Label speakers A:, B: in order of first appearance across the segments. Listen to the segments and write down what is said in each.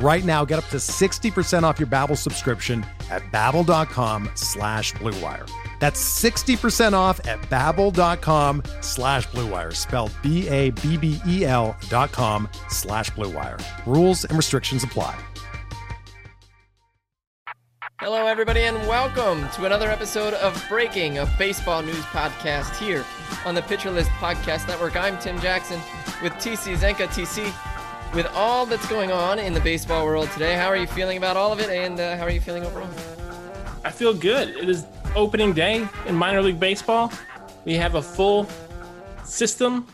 A: Right now, get up to 60% off your Babbel subscription at babbel.com slash bluewire. That's 60% off at babbel.com slash bluewire, spelled B-A-B-B-E-L dot com slash bluewire. Rules and restrictions apply.
B: Hello, everybody, and welcome to another episode of Breaking, a baseball news podcast here on the Pitcher List Podcast Network. I'm Tim Jackson with TC Zenka. TC, with all that's going on in the baseball world today, how are you feeling about all of it, and uh, how are you feeling overall?
C: I feel good. It is opening day in minor league baseball. We have a full system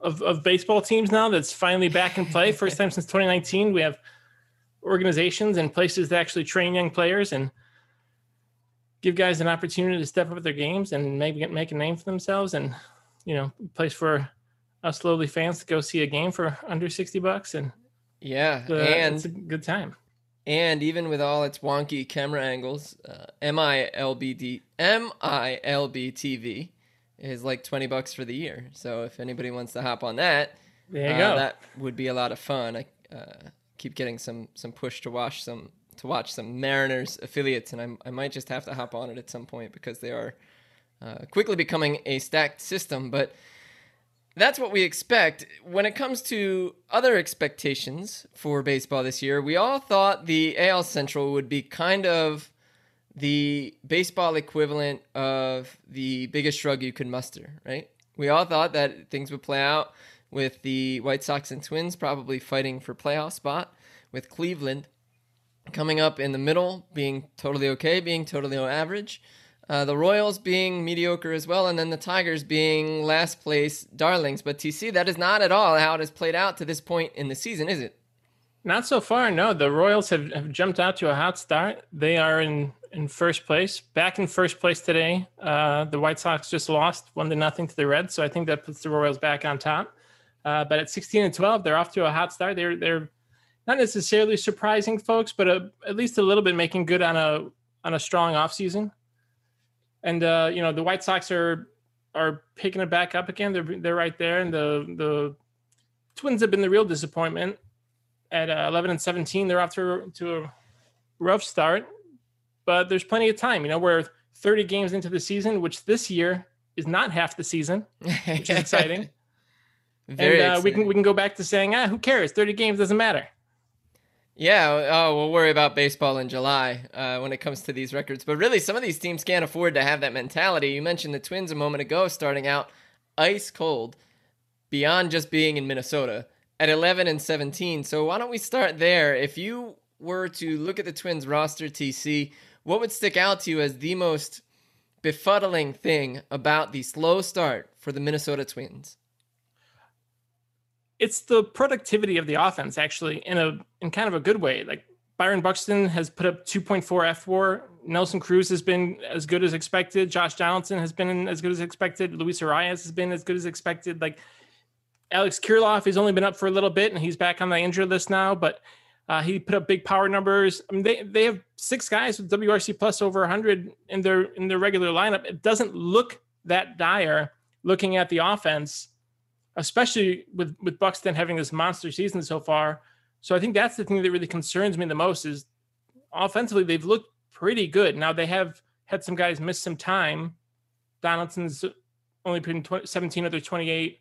C: of, of baseball teams now that's finally back in play. First time since 2019. We have organizations and places to actually train young players and give guys an opportunity to step up their games and maybe make a name for themselves and you know place for us lowly fans to go see a game for under 60 bucks and
B: yeah
C: uh,
B: and
C: it's a good time.
B: and even with all its wonky camera angles uh, milbd milb tv is like 20 bucks for the year. So if anybody wants to hop on that
C: there you
B: uh,
C: go.
B: that would be a lot of fun. I uh, keep getting some some push to watch some to watch some Mariners affiliates, and I'm, I might just have to hop on it at some point because they are uh, quickly becoming a stacked system. But that's what we expect when it comes to other expectations for baseball this year. We all thought the AL Central would be kind of the baseball equivalent of the biggest shrug you could muster, right? We all thought that things would play out with the White Sox and Twins probably fighting for playoff spot, with Cleveland coming up in the middle, being totally okay, being totally on average. Uh, the Royals being mediocre as well, and then the Tigers being last place darlings. But TC, that is not at all how it has played out to this point in the season, is it?
C: Not so far. No, the Royals have, have jumped out to a hot start. They are in in first place, back in first place today. Uh, the White Sox just lost one to nothing to the Reds, so I think that puts the Royals back on top. Uh, but at 16 and 12, they're off to a hot start. They're they're not necessarily surprising folks, but a, at least a little bit making good on a on a strong offseason. And uh, you know the White Sox are are picking it back up again. They're they're right there, and the the Twins have been the real disappointment at uh, 11 and 17. They're off to to a rough start, but there's plenty of time. You know, we're 30 games into the season, which this year is not half the season, which is exciting.
B: Very
C: and uh, we can we can go back to saying, ah, who cares? 30 games doesn't matter.
B: Yeah, oh, we'll worry about baseball in July uh, when it comes to these records. But really, some of these teams can't afford to have that mentality. You mentioned the Twins a moment ago, starting out ice cold, beyond just being in Minnesota at 11 and 17. So why don't we start there? If you were to look at the Twins roster, TC, what would stick out to you as the most befuddling thing about the slow start for the Minnesota Twins?
C: It's the productivity of the offense actually in a in kind of a good way. Like Byron Buxton has put up 2.4 fWAR. Nelson Cruz has been as good as expected. Josh Donaldson has been as good as expected. Luis Arraez has been as good as expected. Like Alex Kirilloff has only been up for a little bit and he's back on the injured list now, but uh, he put up big power numbers. I mean, they, they have six guys with WRC plus over 100 in their in their regular lineup. It doesn't look that dire looking at the offense especially with with Buxton having this monster season so far. So I think that's the thing that really concerns me the most is offensively they've looked pretty good. Now they have had some guys miss some time. Donaldson's only in 20, 17 of their 28.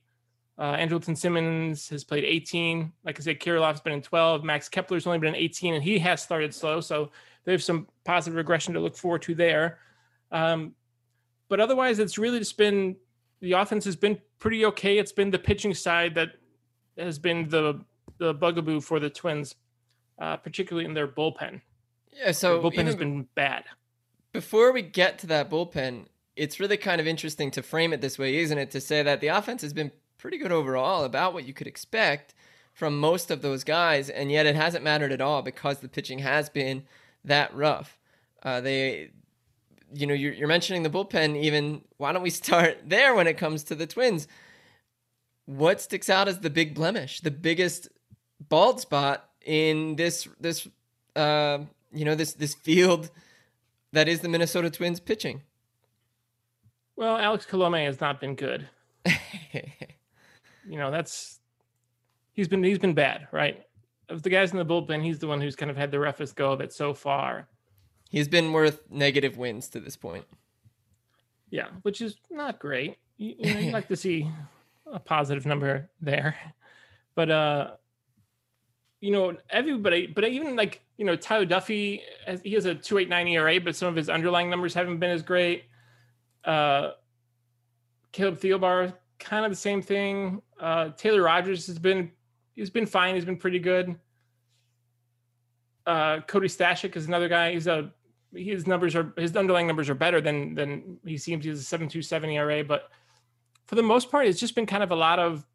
C: Uh, Andrelton Simmons has played 18. Like I said, Kirilloff's been in 12. Max Kepler's only been in 18, and he has started slow. So they have some positive regression to look forward to there. Um, but otherwise, it's really just been the offense has been pretty okay. It's been the pitching side that has been the the bugaboo for the Twins, uh, particularly in their bullpen.
B: Yeah, so
C: their bullpen has been bad.
B: Before we get to that bullpen, it's really kind of interesting to frame it this way, isn't it? To say that the offense has been pretty good overall, about what you could expect from most of those guys, and yet it hasn't mattered at all because the pitching has been that rough. Uh, they, you know, you're, you're mentioning the bullpen. Even why don't we start there when it comes to the Twins? What sticks out as the big blemish, the biggest bald spot in this this uh, you know this this field that is the Minnesota Twins pitching?
C: Well, Alex Colome has not been good. you know, that's he's been he's been bad, right? Of the guys in the bullpen, he's the one who's kind of had the roughest go of it so far.
B: He's been worth negative wins to this point.
C: Yeah, which is not great. You, you know, you'd like to see a positive number there, but uh, you know, everybody, but even like you know, Tyler Duffey, he has a two eight nine ERA, but some of his underlying numbers haven't been as great. Uh, Caleb Thielbar, kind of the same thing. Uh, Taylor Rogers has been he's been fine. He's been pretty good. Uh, Cody Stashak is another guy. He's a his numbers are his underlying numbers are better than than he seems. He's a seven two seven ERA, but for the most part, it's just been kind of a lot of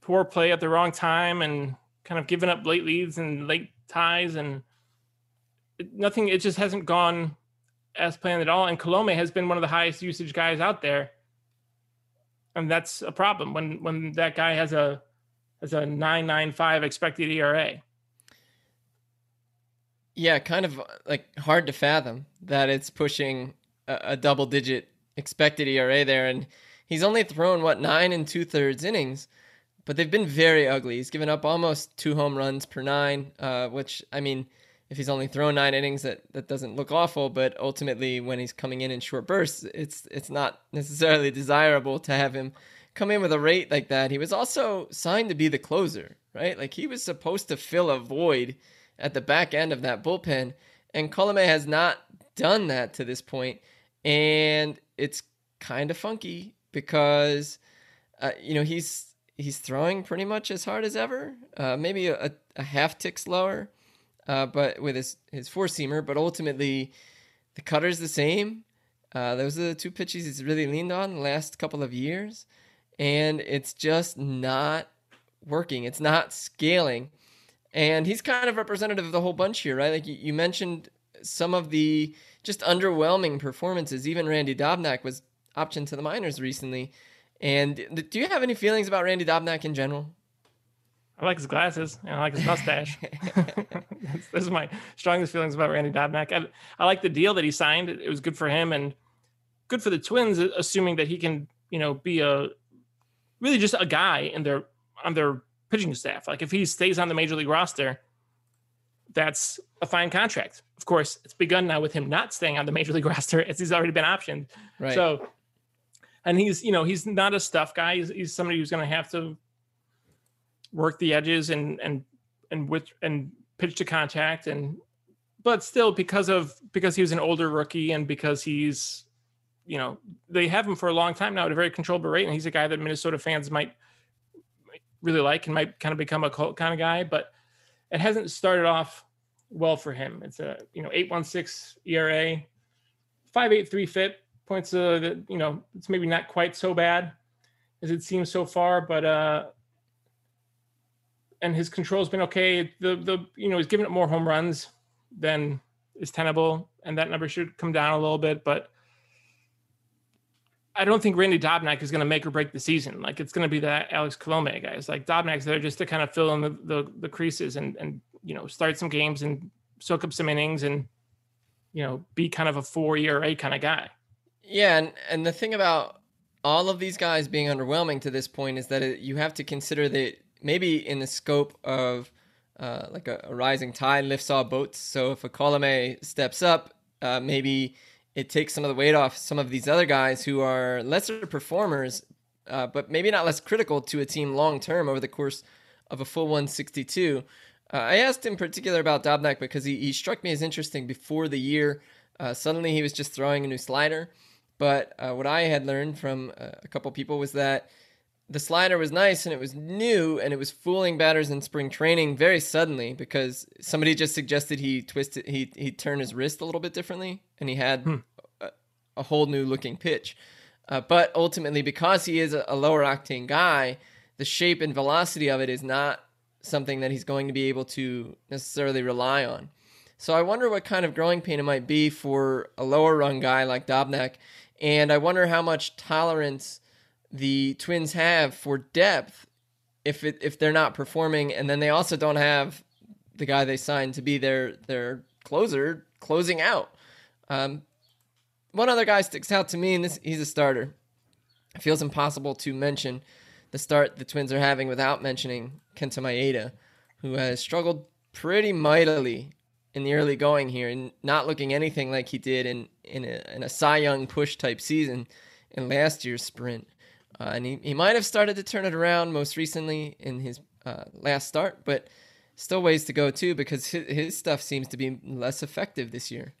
C: poor play at the wrong time and kind of giving up late leads and late ties and nothing. It just hasn't gone as planned at all. And Colome has been one of the highest usage guys out there, and that's a problem when when that guy has a has a nine nine five expected ERA.
B: Yeah, kind of like hard to fathom that it's pushing a, a double digit expected ERA there, and he's only thrown what nine and two thirds innings, but they've been very ugly. He's given up almost two home runs per nine, uh, which I mean if he's only thrown nine innings, that that doesn't look awful. But ultimately, when he's coming in in short bursts, it's it's not necessarily desirable to have him come in with a rate like that. He was also signed to be the closer, right? Like he was supposed to fill a void at the back end of that bullpen, and Colome has not done that to this point, and it's kind of funky because uh, you know he's he's throwing pretty much as hard as ever, uh, maybe a, a half tick slower uh, but with his his four seamer. But ultimately, the cutter's the same. Uh, those are the two pitches he's really leaned on the last couple of years, and it's just not working. It's not scaling, and he's kind of representative of the whole bunch here, right? Like you, you mentioned some of the just underwhelming performances. Even Randy Dobnak was optioned to the minors recently. And do you have any feelings about Randy Dobnak in general?
C: I like his glasses and I like his mustache. Those are my strongest feelings about Randy Dobnak. I, I like the deal that he signed. It was good for him and good for the Twins, assuming that he can, you know, be a really just a guy in their on their pitching staff. Like if he stays on the major league roster, that's a fine contract. Of course, it's begun now with him not staying on the major league roster as he's already been optioned. Right. So, and he's you know he's not a stuff guy. He's, he's somebody who's going to have to work the edges and and and with and pitch to contact and but still because of because he was an older rookie and because he's you know they have him for a long time now at a very controllable rate and he's a guy that Minnesota fans might really like and might kind of become a cult kind of guy but it hasn't started off well for him it's a you know 816 ERA 583 fit points uh that you know it's maybe not quite so bad as it seems so far but uh and his control's been okay. The the you know he's given up more home runs than is tenable, and that number should come down a little bit. But I don't think Randy Dobnak is going to make or break the season. Like it's going to be that Alex Colome guys. Like Dobnak's there just to kind of fill in the, the the creases and and you know start some games and soak up some innings and you know be kind of a four ERA kind of guy.
B: Yeah, and and the thing about all of these guys being underwhelming to this point is that it, you have to consider that maybe in the scope of uh, like a, a, rising tide lifts all boats. So if a Colome steps up, uh, maybe it takes some of the weight off some of these other guys who are lesser performers, uh, but maybe not less critical to a team long term over the course of a full 162. Uh, I asked in particular about Dobnak because he, he struck me as interesting before the year. Uh, suddenly he was just throwing a new slider But uh, what I had learned from uh, a couple people was that the slider was nice and it was new and it was fooling batters in spring training very suddenly because somebody just suggested he twisted he he turned his wrist a little bit differently and he had hmm. a, a, whole new looking pitch. Uh, but ultimately, because he is a, a lower octane guy, the shape and velocity of it is not something that he's going to be able to necessarily rely on. So I wonder what kind of growing pain it might be for a lower run guy like Dobnak, and I wonder how much tolerance the Twins have for depth if it, if they're not performing, and then they also don't have the guy they signed to be their their closer closing out. Um, one other guy sticks out to me, and this he's a starter. It feels impossible to mention the start the Twins are having without mentioning Kenta Maeda, who has struggled pretty mightily in the early going here and not looking anything like he did in in a, in a Cy Young push type season in last year's sprint. Uh, and he, he might have started to turn it around most recently in his uh, last start, but still ways to go too because his, his stuff seems to be less effective this year.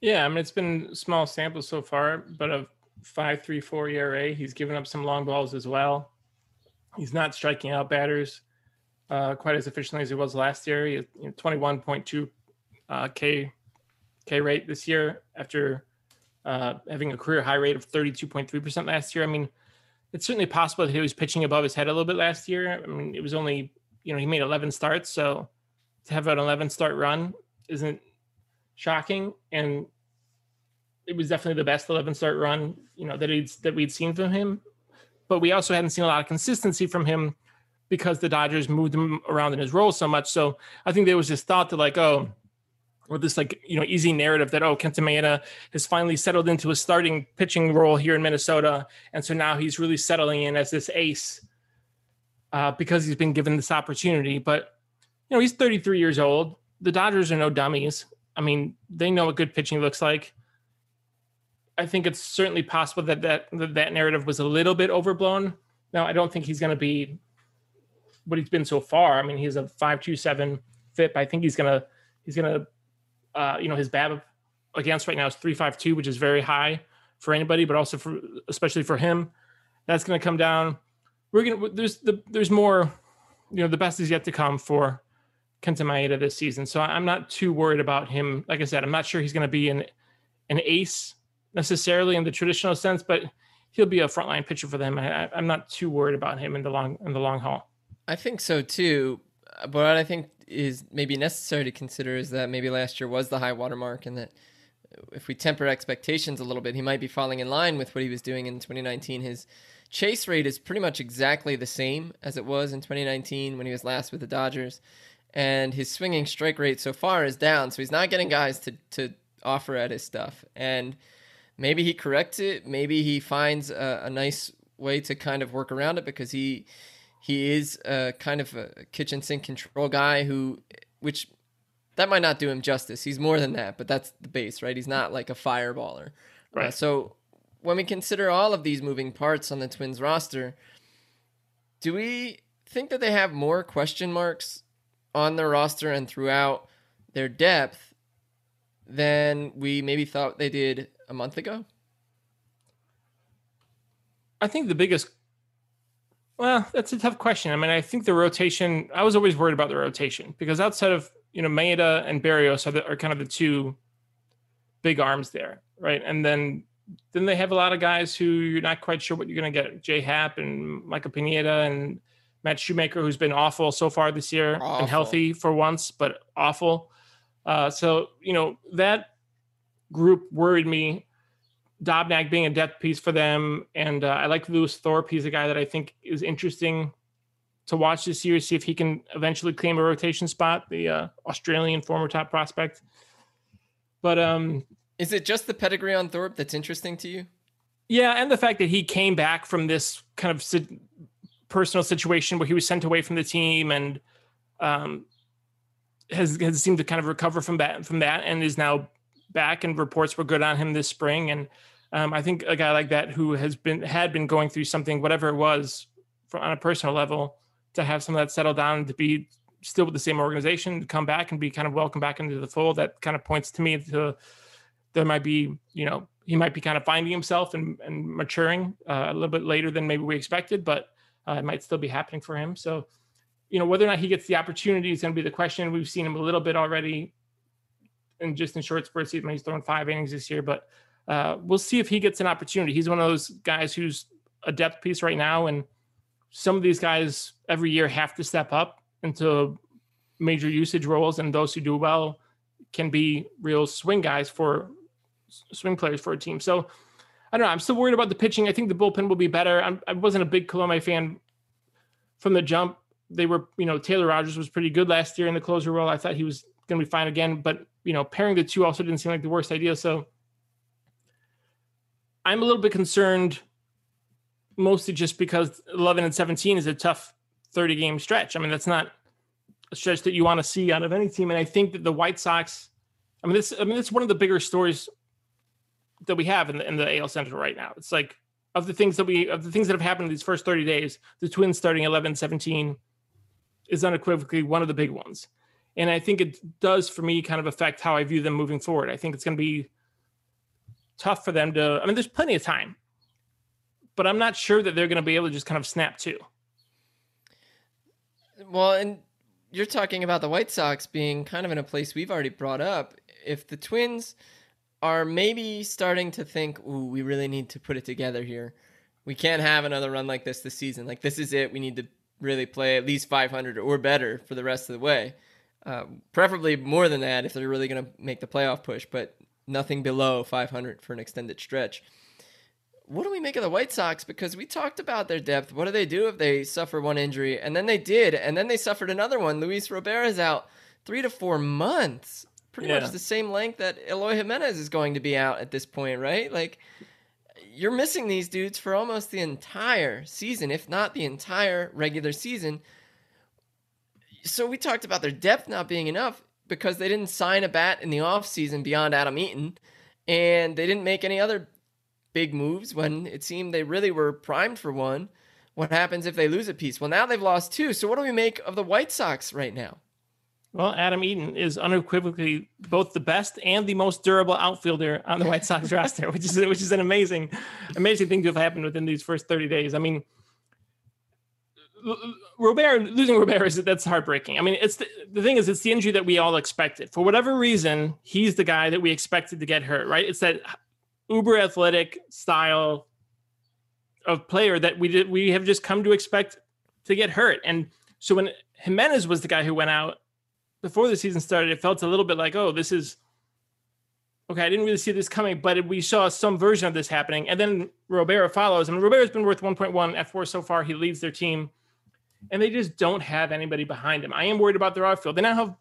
C: Yeah, I mean it's been small samples so far, but a five three four ERA. He's given up some long balls as well. He's not striking out batters uh, quite as efficiently as he was last year. He you know, twenty one point two uh, K K rate this year after uh, having a career high rate of thirty two point three percent last year. I mean, it's certainly possible that he was pitching above his head a little bit last year. I mean, it was only you know he made eleven starts, so to have an eleven start run isn't shocking, and it was definitely the best 11 start run, you know, that he's that we'd seen from him. But we also hadn't seen a lot of consistency from him because the Dodgers moved him around in his role so much. So I think there was this thought that like, oh, or this like you know easy narrative that oh Kenta Maeda has finally settled into a starting pitching role here in Minnesota, and so now he's really settling in as this ace uh, because he's been given this opportunity. But you know he's 33 years old. The Dodgers are no dummies. I mean, they know what good pitching looks like. I think it's certainly possible that that that narrative was a little bit overblown. Now, I don't think he's going to be what he's been so far. I mean, he's a five two seven FIP. I think he's gonna he's gonna uh, you know his BAB against right now is three five two, which is very high for anybody, but also for especially for him. That's going to come down. We're gonna there's the there's more. You know, the best is yet to come for Kenta Maeda this season. So I'm not too worried about him. Like I said, I'm not sure he's going to be an an ace necessarily in the traditional sense, but he'll be a frontline pitcher for them. I, am not too worried about him in the long in the long haul.
B: I think so too. But I think is maybe necessary to consider is that maybe last year was the high watermark, and that if we temper expectations a little bit, he might be falling in line with what he was doing in 2019. His chase rate is pretty much exactly the same as it was in 2019 when he was last with the Dodgers and his swinging strike rate so far is down. So he's not getting guys to to offer at his stuff, and maybe he corrects it. Maybe he finds a, a nice way to kind of work around it because he he is a kind of a kitchen sink control guy who, which that might not do him justice. He's more than that, but that's the base, right? He's not like a fireballer. Uh, right. Uh, so when we consider all of these moving parts on the Twins roster, do we think that they have more question marks on their roster and throughout their depth than we maybe thought they did a month ago?
C: I think the biggest well, that's a tough question. I mean, I think the rotation. I was always worried about the rotation because outside of you know Maeda and Berrios are, the, are kind of the two big arms there, right? And then then they have a lot of guys who you're not quite sure what you're going to get. J Happ and Michael Pineda and Matt Shoemaker, who's been awful so far this year awful. and healthy for once, but awful. Uh, so you know that group worried me. Dobnak being a depth piece for them, and uh, I like Lewis Thorpe. He's a guy that I think is interesting to watch this year, see if he can eventually claim a rotation spot. The uh, Australian former top prospect. But um,
B: is it just the pedigree on Thorpe that's interesting to you?
C: Yeah, and the fact that he came back from this kind of personal situation where he was sent away from the team and um, has has seemed to kind of recover from that from that and is now back and reports were good on him this spring and um, I think a guy like that who has been had been going through something whatever it was on a personal level to have some of that settle down to be still with the same organization to come back and be kind of welcome back into the fold that kind of points to me to there might be you know he might be kind of finding himself and, and maturing uh, a little bit later than maybe we expected, but uh, it might still be happening for him. So, you know, whether or not he gets the opportunity is going to be the question. We've seen him a little bit already, and just in short spurts, he's thrown five innings this year, but uh, we'll see if he gets an opportunity. He's one of those guys who's a depth piece right now, and some of these guys every year have to step up into major usage roles, and those who do well can be real swing guys for swing players for a team. So I don't know. I'm still worried about the pitching. I think the bullpen will be better. I'm, I was not a big Colome fan from the jump. They were, you know, Taylor Rogers was pretty good last year in the closer role. I thought he was going to be fine again, but you know, pairing the two also didn't seem like the worst idea. So I'm a little bit concerned, mostly just because 11 and 17 is a tough 30 game stretch. I mean, that's not a stretch that you want to see out of any team. And I think that the White Sox, I mean, this, I mean, it's one of the bigger stories that we have in the, in the AL Central right now. It's like of the things that we of the things that have happened in these first 30 days, the Twins starting 11 17 is unequivocally one of the big ones. And I think it does for me kind of affect how I view them moving forward. I think it's going to be tough for them to I mean there's plenty of time. But I'm not sure that they're going to be able to just kind of snap to.
B: Well, and you're talking about the White Sox being kind of in a place we've already brought up. If the Twins are maybe starting to think, ooh, we really need to put it together here. We can't have another run like this this season. Like, this is it. We need to really play at least 500 or better for the rest of the way. Uh, preferably more than that if they're really going to make the playoff push, but nothing below 500 for an extended stretch. What do we make of the White Sox? Because we talked about their depth. What do they do if they suffer one injury? And then they did, and then they suffered another one. Luis Robert is out three to four months pretty yeah. much the same length that Eloy Jimenez is going to be out at this point, right? Like you're missing these dudes for almost the entire season, if not the entire regular season. So we talked about their depth not being enough because they didn't sign a bat in the offseason beyond Adam Eaton and they didn't make any other big moves when it seemed they really were primed for one. What happens if they lose a piece? Well, now they've lost two. So what do we make of the White Sox right now?
C: Well, Adam Eaton is unequivocally both the best and the most durable outfielder on the White Sox roster, which is which is an amazing, amazing thing to have happened within these first 30 days. I mean, Robert losing Robert is that's heartbreaking. I mean, it's the, the thing is it's the injury that we all expected. For whatever reason, he's the guy that we expected to get hurt, right? It's that uber athletic style of player that we did we have just come to expect to get hurt. And so when Jimenez was the guy who went out, before the season started, it felt a little bit like, oh, this is okay. I didn't really see this coming, but we saw some version of this happening. And then Robert follows. I mean, Robert's been worth 1.1 fWAR so far. He leads their team, and they just don't have anybody behind him. I am worried about their outfield. They now have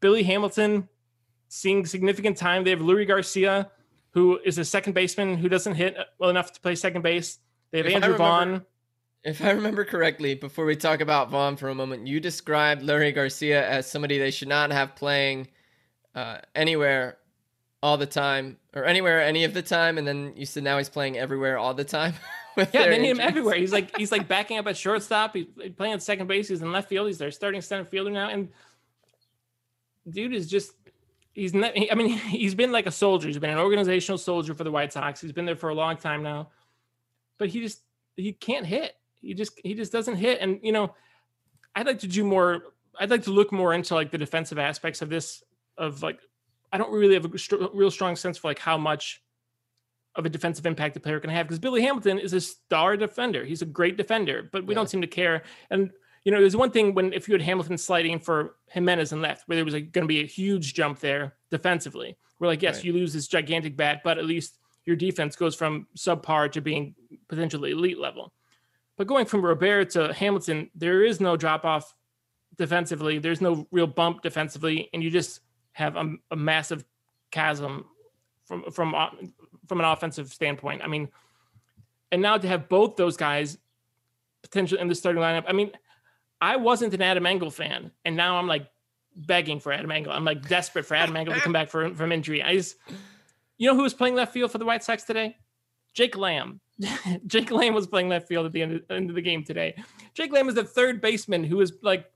C: Billy Hamilton seeing significant time. They have Leury Garcia, who is a second baseman who doesn't hit well enough to play second base. They have if Andrew Vaughn.
B: If I remember correctly, before we talk about Vaughn for a moment, you described Leury Garcia as somebody they should not have playing uh, anywhere all the time or anywhere any of the time, and then you said now he's playing everywhere all the time.
C: yeah, they need him everywhere. He's like he's like backing up at shortstop. He's playing at second base. He's in left field. He's their starting center fielder now, and dude is just he's not. I mean, he's been like a soldier. He's been an organizational soldier for the White Sox. He's been there for a long time now, but he just he can't hit he just he just doesn't hit. And you know, I'd like to do more. I'd like to look more into like the defensive aspects of this. Of like, I don't really have a st- real strong sense for like how much of a defensive impact the player can have because Billy Hamilton is a star defender. He's a great defender, but we yeah. don't seem to care. And you know, there's one thing when if you had Hamilton sliding for Jimenez and left, where there was like going to be a huge jump there defensively. We're like, yes, right. you lose this gigantic bat, but at least your defense goes from subpar to being potentially elite level. But going from Robert to Hamilton, there is no drop off defensively. There's no real bump defensively, and you just have a, a massive chasm from from uh, from an offensive standpoint. I mean, and now to have both those guys potentially in the starting lineup. I mean, I wasn't an Adam Engel fan, and now I'm like begging for Adam Engel. I'm like desperate for Adam Engel to come back from from injury. I just, you know, who was playing left field for the White Sox today? Jake Lamb. Jake Lamb was playing left field at the end of, end of the game today. Jake Lamb is the third baseman who is like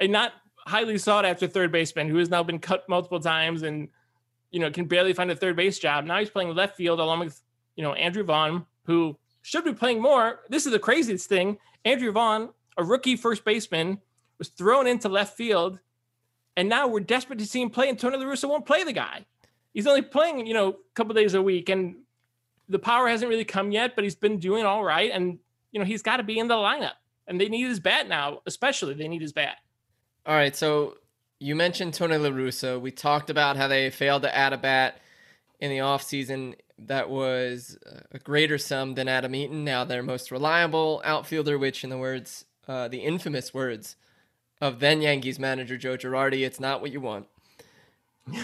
C: a not highly sought after third baseman who has now been cut multiple times and you know, can barely find a third base job. Now he's playing left field along with, you know, Andrew Vaughn, who should be playing more. This is the craziest thing. Andrew Vaughn, a rookie first baseman, was thrown into left field, and now we're desperate to see him play, and Tony La Russa won't play the guy. He's only playing, you know, a couple days a week, and the power hasn't really come yet, but he's been doing all right. And, you know, he's got to be in the lineup. And they need his bat now, especially they need his bat.
B: All right. So you mentioned Tony La Russa. We talked about how they failed to add a bat in the offseason that was a greater sum than Adam Eaton, now their most reliable outfielder, which, in the words, uh, the infamous words of then Yankees manager Joe Girardi, it's not what you want.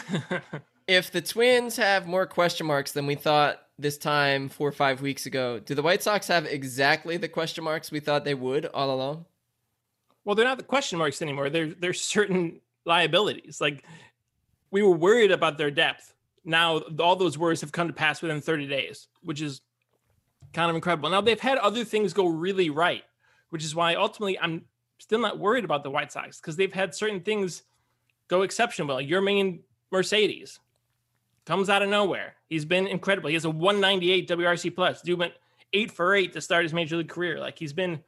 B: if the Twins have more question marks than we thought this time four or five weeks ago, do the White Sox have exactly the question marks we thought they would all along?
C: Well, they're not the question marks anymore. They're they're certain liabilities. Like we were worried about their depth. Now all those worries have come to pass within 30 days, which is kind of incredible. Now they've had other things go really right, which is why ultimately I'm still not worried about the White Sox because they've had certain things go exceptional well. Yermin Mercedes comes out of nowhere. He's been incredible. He has a 198 WRC plus. Dude went eight for eight to start his major league career. Like he's been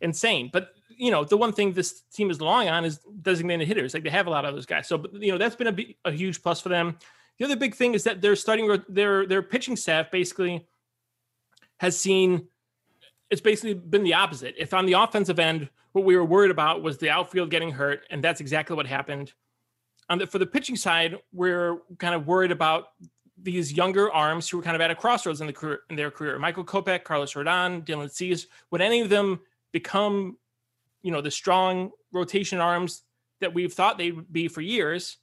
C: insane. But you know, the one thing this team is long on is designated hitters. Like they have a lot of those guys. So, you know, that's been a, a huge plus for them. The other big thing is that they're starting their their pitching staff basically has seen it's basically been the opposite. If on the offensive end, what we were worried about was the outfield getting hurt, and that's exactly what happened on the, for the pitching side, we're kind of worried about these younger arms who are kind of at a crossroads in the career, in their career. Michael Kopech, Carlos Rodon, Dylan Cease. Would any of them become, you know, the strong rotation arms that we've thought they'd be for years,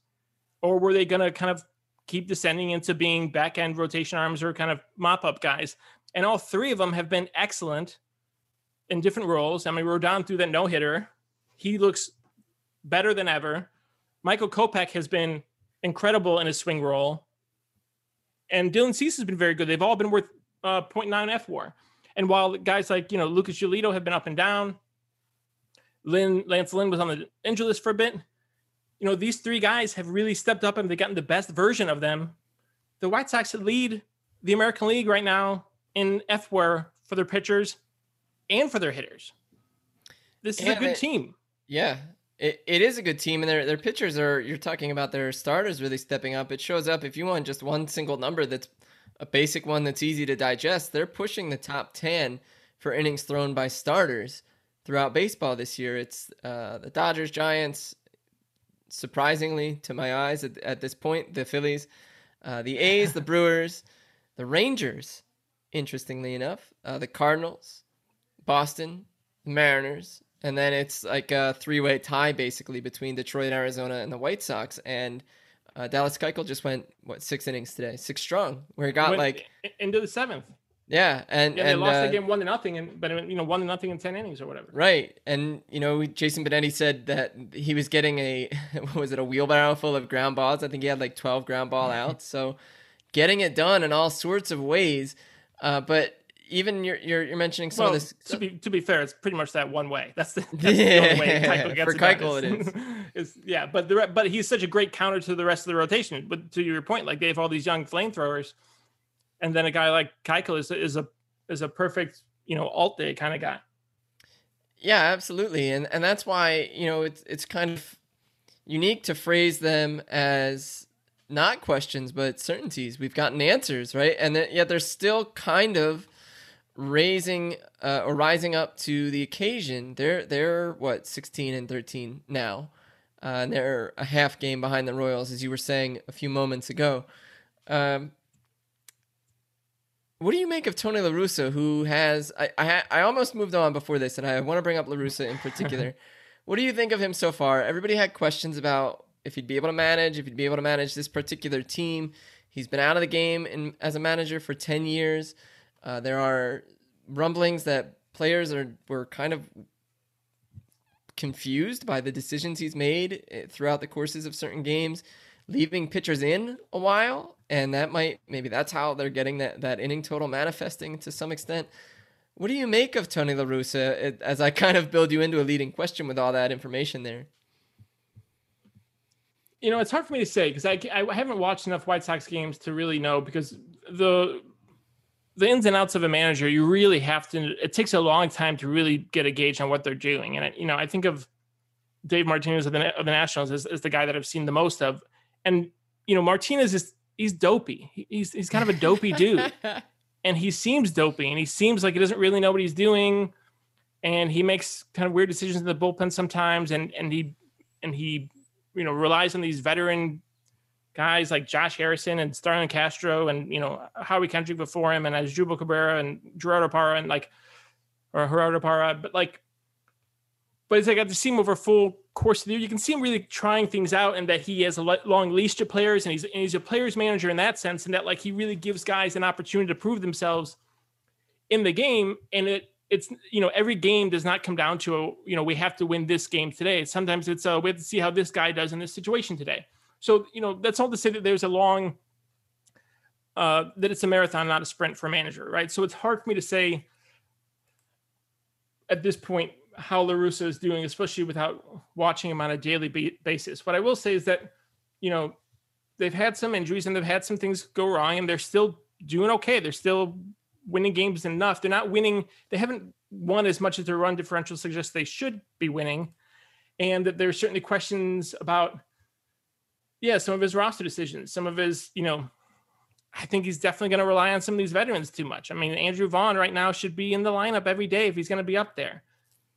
C: or were they going to kind of keep descending into being back end rotation arms or kind of mop up guys? And all three of them have been excellent in different roles. I mean, Rodon threw that no hitter, he looks better than ever. Michael Kopech has been incredible in his swing role. And Dylan Cease has been very good. They've all been worth uh, 0.9 fWAR. And while guys like, you know, Lucas Giolito have been up and down, Lynn, Lance Lynn was on the injury list for a bit. You know, these three guys have really stepped up and they've gotten the best version of them. The White Sox lead the American League right now in fWAR for their pitchers and for their hitters. This is a good team.
B: Yeah, it, it is a good team, and their their pitchers are. You're talking about their starters really stepping up. It shows up if you want just one single number that's a basic one that's easy to digest. They're pushing the top ten for innings thrown by starters throughout baseball this year. It's uh, the Dodgers, Giants, surprisingly to my eyes at, at this point, the Phillies, uh, the A's, the Brewers, the Rangers, interestingly enough, uh, the Cardinals, Boston, the Mariners, and then it's like a three-way tie basically between Detroit, Arizona, and the White Sox. And uh, Dallas Keuchel just went what six innings today, six strong, where he got went like
C: into the seventh.
B: Yeah, and
C: yeah, they
B: and,
C: lost
B: uh,
C: the game one to nothing, and but you know one to nothing in ten innings or whatever.
B: Right, and you know Jason Benetti said that he was getting a what was it a wheelbarrow full of ground balls. I think he had like twelve ground ball outs. so getting it done in all sorts of ways. Uh, but even you're, you're, you're mentioning some
C: well,
B: of this.
C: To be to be fair, it's pretty much that one way. That's the, that's the only way Keuchel gets
B: For Keuchel,
C: it is. is. Yeah, but the but he's such a great counter to the rest of the rotation. But to your point, like they have all these young flamethrowers, and then a guy like Keuchel is is a is a perfect you know alt day kind of guy.
B: Yeah, absolutely, and and that's why you know it's it's kind of unique to phrase them as not questions but certainties. We've gotten answers, right? And yet they're still kind of raising uh, or rising up to the occasion. They're they're what 16 and 13 now. Uh, and they're a half game behind the Royals, as you were saying a few moments ago. Um, what do you make of Tony La Russa, who has I, I I almost moved on before this, and I want to bring up La Russa in particular. what do you think of him so far? Everybody had questions about if he'd be able to manage, if he'd be able to manage this particular team. He's been out of the game in, as a manager for 10 years. Uh, there are rumblings that players are were kind of confused by the decisions he's made eh, throughout the courses of certain games, leaving pitchers in a while, and that might maybe that's how they're getting that that inning total manifesting to some extent. What do you make of Tony La Russa as I kind of build you into a leading question with all that information there?
C: you know, it's hard for me to say because I, I haven't watched enough White Sox games to really know because the the ins and outs of a manager, you really have to. It takes a long time to really get a gauge on what they're doing, and you know, I think of Dave Martinez of the, of the Nationals as, as the guy that I've seen the most of, and you know, Martinez is he's dopey. He's he's kind of a dopey dude, and he seems dopey, and he seems like he doesn't really know what he's doing, and he makes kind of weird decisions in the bullpen sometimes, and and he and he you know relies on these veteran guys like Josh Harrison and Starlin Castro and you know Howie Kendrick before him and Asdrubal Cabrera and Gerardo Parra and like or Gerardo Parra, but like but as I got to see him over full course of the year, you can see him really trying things out and that he has a long leash to players and he's and he's a players manager in that sense and that like he really gives guys an opportunity to prove themselves in the game and it it's you know every game does not come down to a you know we have to win this game today. Sometimes it's uh, we have to see how this guy does in this situation today. So you know that's all to say that there's a long uh, that it's a marathon, not a sprint for a manager, right? So it's hard for me to say at this point how La Russa is doing, especially without watching him on a daily basis. What I will say is that you know they've had some injuries and they've had some things go wrong, and they're still doing okay. They're still winning games enough. They're not winning. They haven't won as much as their run differential suggests they should be winning. And that there's certainly questions about, yeah, some of his roster decisions, some of his, you know, I think he's definitely going to rely on some of these veterans too much. I mean, Andrew Vaughn right now should be in the lineup every day if he's going to be up there.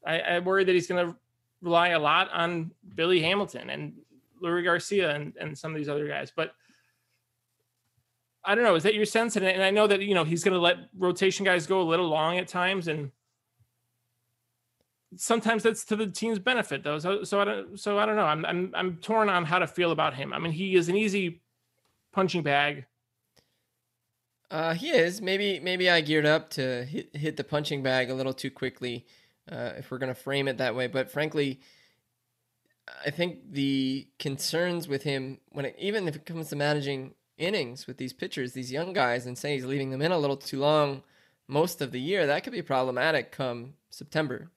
C: I, I worry that he's going to rely a lot on Billy Hamilton and Leury Garcia and, and some of these other guys. But I don't know. Is that your sense? And, and I know that you know he's going to let rotation guys go a little long at times, and sometimes that's to the team's benefit, though. So, so I don't. So I don't know. I'm I'm I'm torn on how to feel about him. I mean, he is an easy punching bag.
B: Uh, he is. Maybe maybe I geared up to hit hit the punching bag a little too quickly, uh, if we're going to frame it that way. But frankly, I think the concerns with him when it, even if it comes to managing innings with these pitchers, these young guys, and say he's leaving them in a little too long most of the year, that could be problematic come September.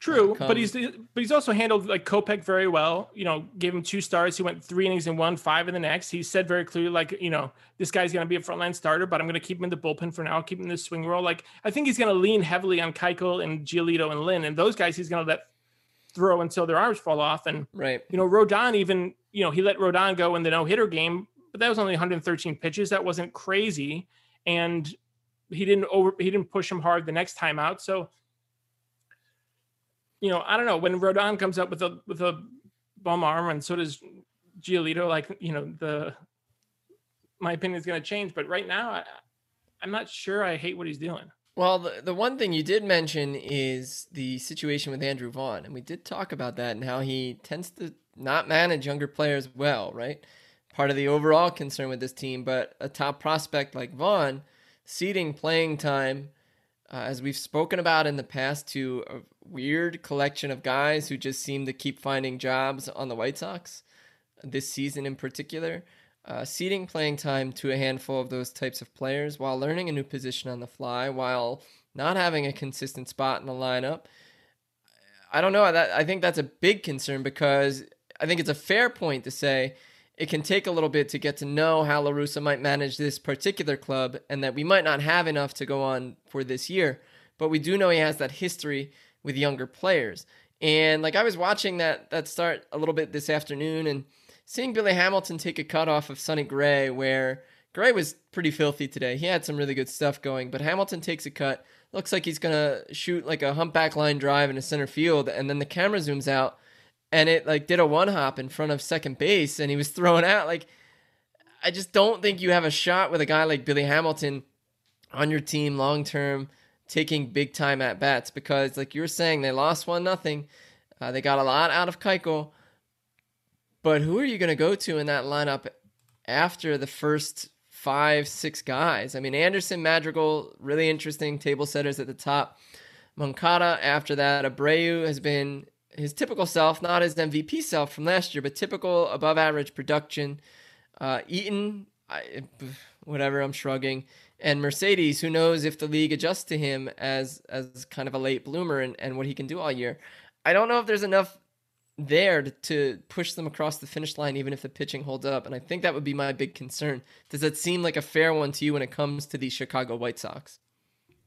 C: True, but he's but he's also handled like Kopech very well. You know, gave him two stars. He went three innings in one, five in the next. He said very clearly, like, you know, this guy's going to be a frontline starter, but I'm going to keep him in the bullpen for now. I'll keep him in the swing role. Like, I think he's going to lean heavily on Keuchel and Giolito and Lynn, and those guys he's going to let throw until their arms fall off. And
B: right,
C: you know, Rodon even you know he let Rodon go in the no hitter game but that was only 113 pitches. That wasn't crazy, and he didn't over he didn't push him hard the next time out. So, you know, I don't know when Rodon comes up with a with a bum arm, and so does Giolito. Like you know, the my opinion is going to change, but right now, I, I'm not sure. I hate what he's doing.
B: Well, the, the one thing you did mention is the situation with Andrew Vaughn. And we did talk about that and how he tends to not manage younger players well, right? part of the overall concern with this team. But a top prospect like Vaughn, ceding playing time, uh, as we've spoken about in the past, to weird collection of guys who just seem to keep finding jobs on the White Sox this season in particular. Uh, ceding playing time to a handful of those types of players while learning a new position on the fly, while not having a consistent spot in the lineup. I don't know. That I think that's a big concern because I think it's a fair point to say it can take a little bit to get to know how La Russa might manage this particular club and that we might not have enough to go on for this year. But we do know he has that history with younger players. And like I was watching that that start a little bit this afternoon and seeing Billy Hamilton take a cut off of Sonny Gray where Gray was pretty filthy today. He had some really good stuff going, but Hamilton takes a cut. Looks like he's gonna shoot like a humpback line drive in a center field, and then the camera zooms out and it like did a one hop in front of second base and he was thrown out like I just don't think you have a shot with a guy like Billy Hamilton on your team long term taking big time at bats because like you were saying they lost one nothing uh, they got a lot out of Keuchel but who are you going to go to in that lineup after the first five six guys I mean Anderson Madrigal really interesting table setters at the top Moncada after that Abreu has been his typical self, not his MVP self from last year, but typical above average production. Uh, Eaton, I, whatever, I'm shrugging. And Mercedes, who knows if the league adjusts to him as as kind of a late bloomer and, and what he can do all year. I don't know if there's enough there to, to push them across the finish line, even if the pitching holds up. And I think that would be my big concern. Does that seem like a fair one to you when it comes to the Chicago White Sox?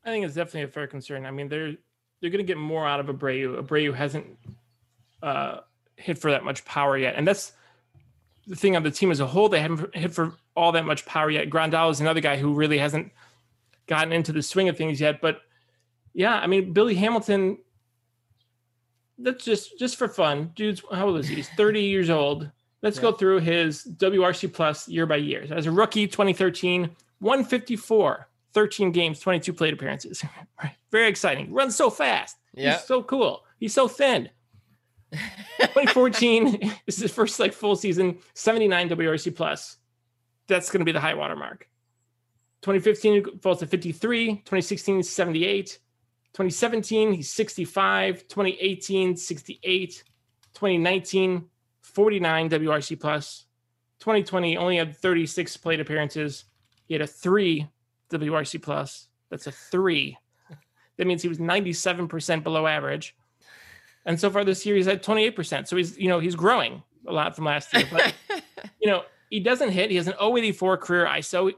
C: I think it's definitely a fair concern. I mean, they're they're going to get more out of Abreu. Abreu hasn't uh, hit for that much power yet, and that's the thing on the team as a whole. They haven't hit for all that much power yet. Grandal is another guy who really hasn't gotten into the swing of things yet. But yeah, I mean, Billy Hamilton. That's just just for fun, dude's. How old is he? He's thirty years old. Let's yeah. go through his WRC plus year by year. As a rookie, 2013, 154, 13 games, 22 plate appearances. Very exciting. Runs so fast. Yeah. He's so cool. He's so thin. 2014 is his first like full season, 79 WRC plus. That's going to be the high water mark. 2015 falls to 53, 2016 78, 2017 he's 65, 2018 68, 2019 49 WRC plus. 2020 only had 36 plate appearances. He had a 3 WRC plus. That's a 3. That means he was 97% below average. And so far this year, he's at 28%. So he's, you know, he's growing a lot from last year. But, you know, he doesn't hit. He has an 084 career ISO.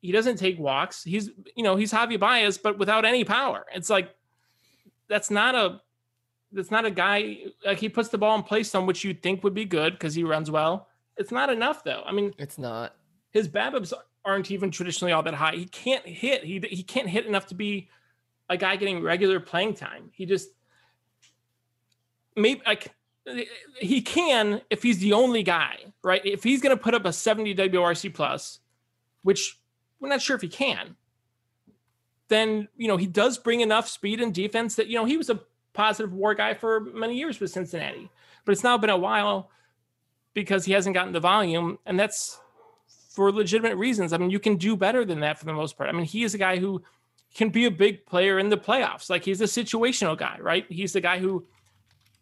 C: He doesn't take walks. He's, you know, he's Javi Baez, but without any power. It's like, that's not a, that's not a guy, like he puts the ball in place on which you'd think would be good because he runs well. It's not enough though. I mean,
B: it's not.
C: His BABIPs aren't even traditionally all that high. He can't hit. He, he can't hit enough to be a guy getting regular playing time. He just, maybe like he can if he's the only guy, right? If he's going to put up a 70 WRC plus, which we're not sure if he can, then you know he does bring enough speed and defense that you know he was a positive WAR guy for many years with Cincinnati, but it's now been a while because he hasn't gotten the volume, and that's for legitimate reasons. I mean, you can do better than that for the most part. I mean, he is a guy who can be a big player in the playoffs. Like he's a situational guy, right? He's the guy who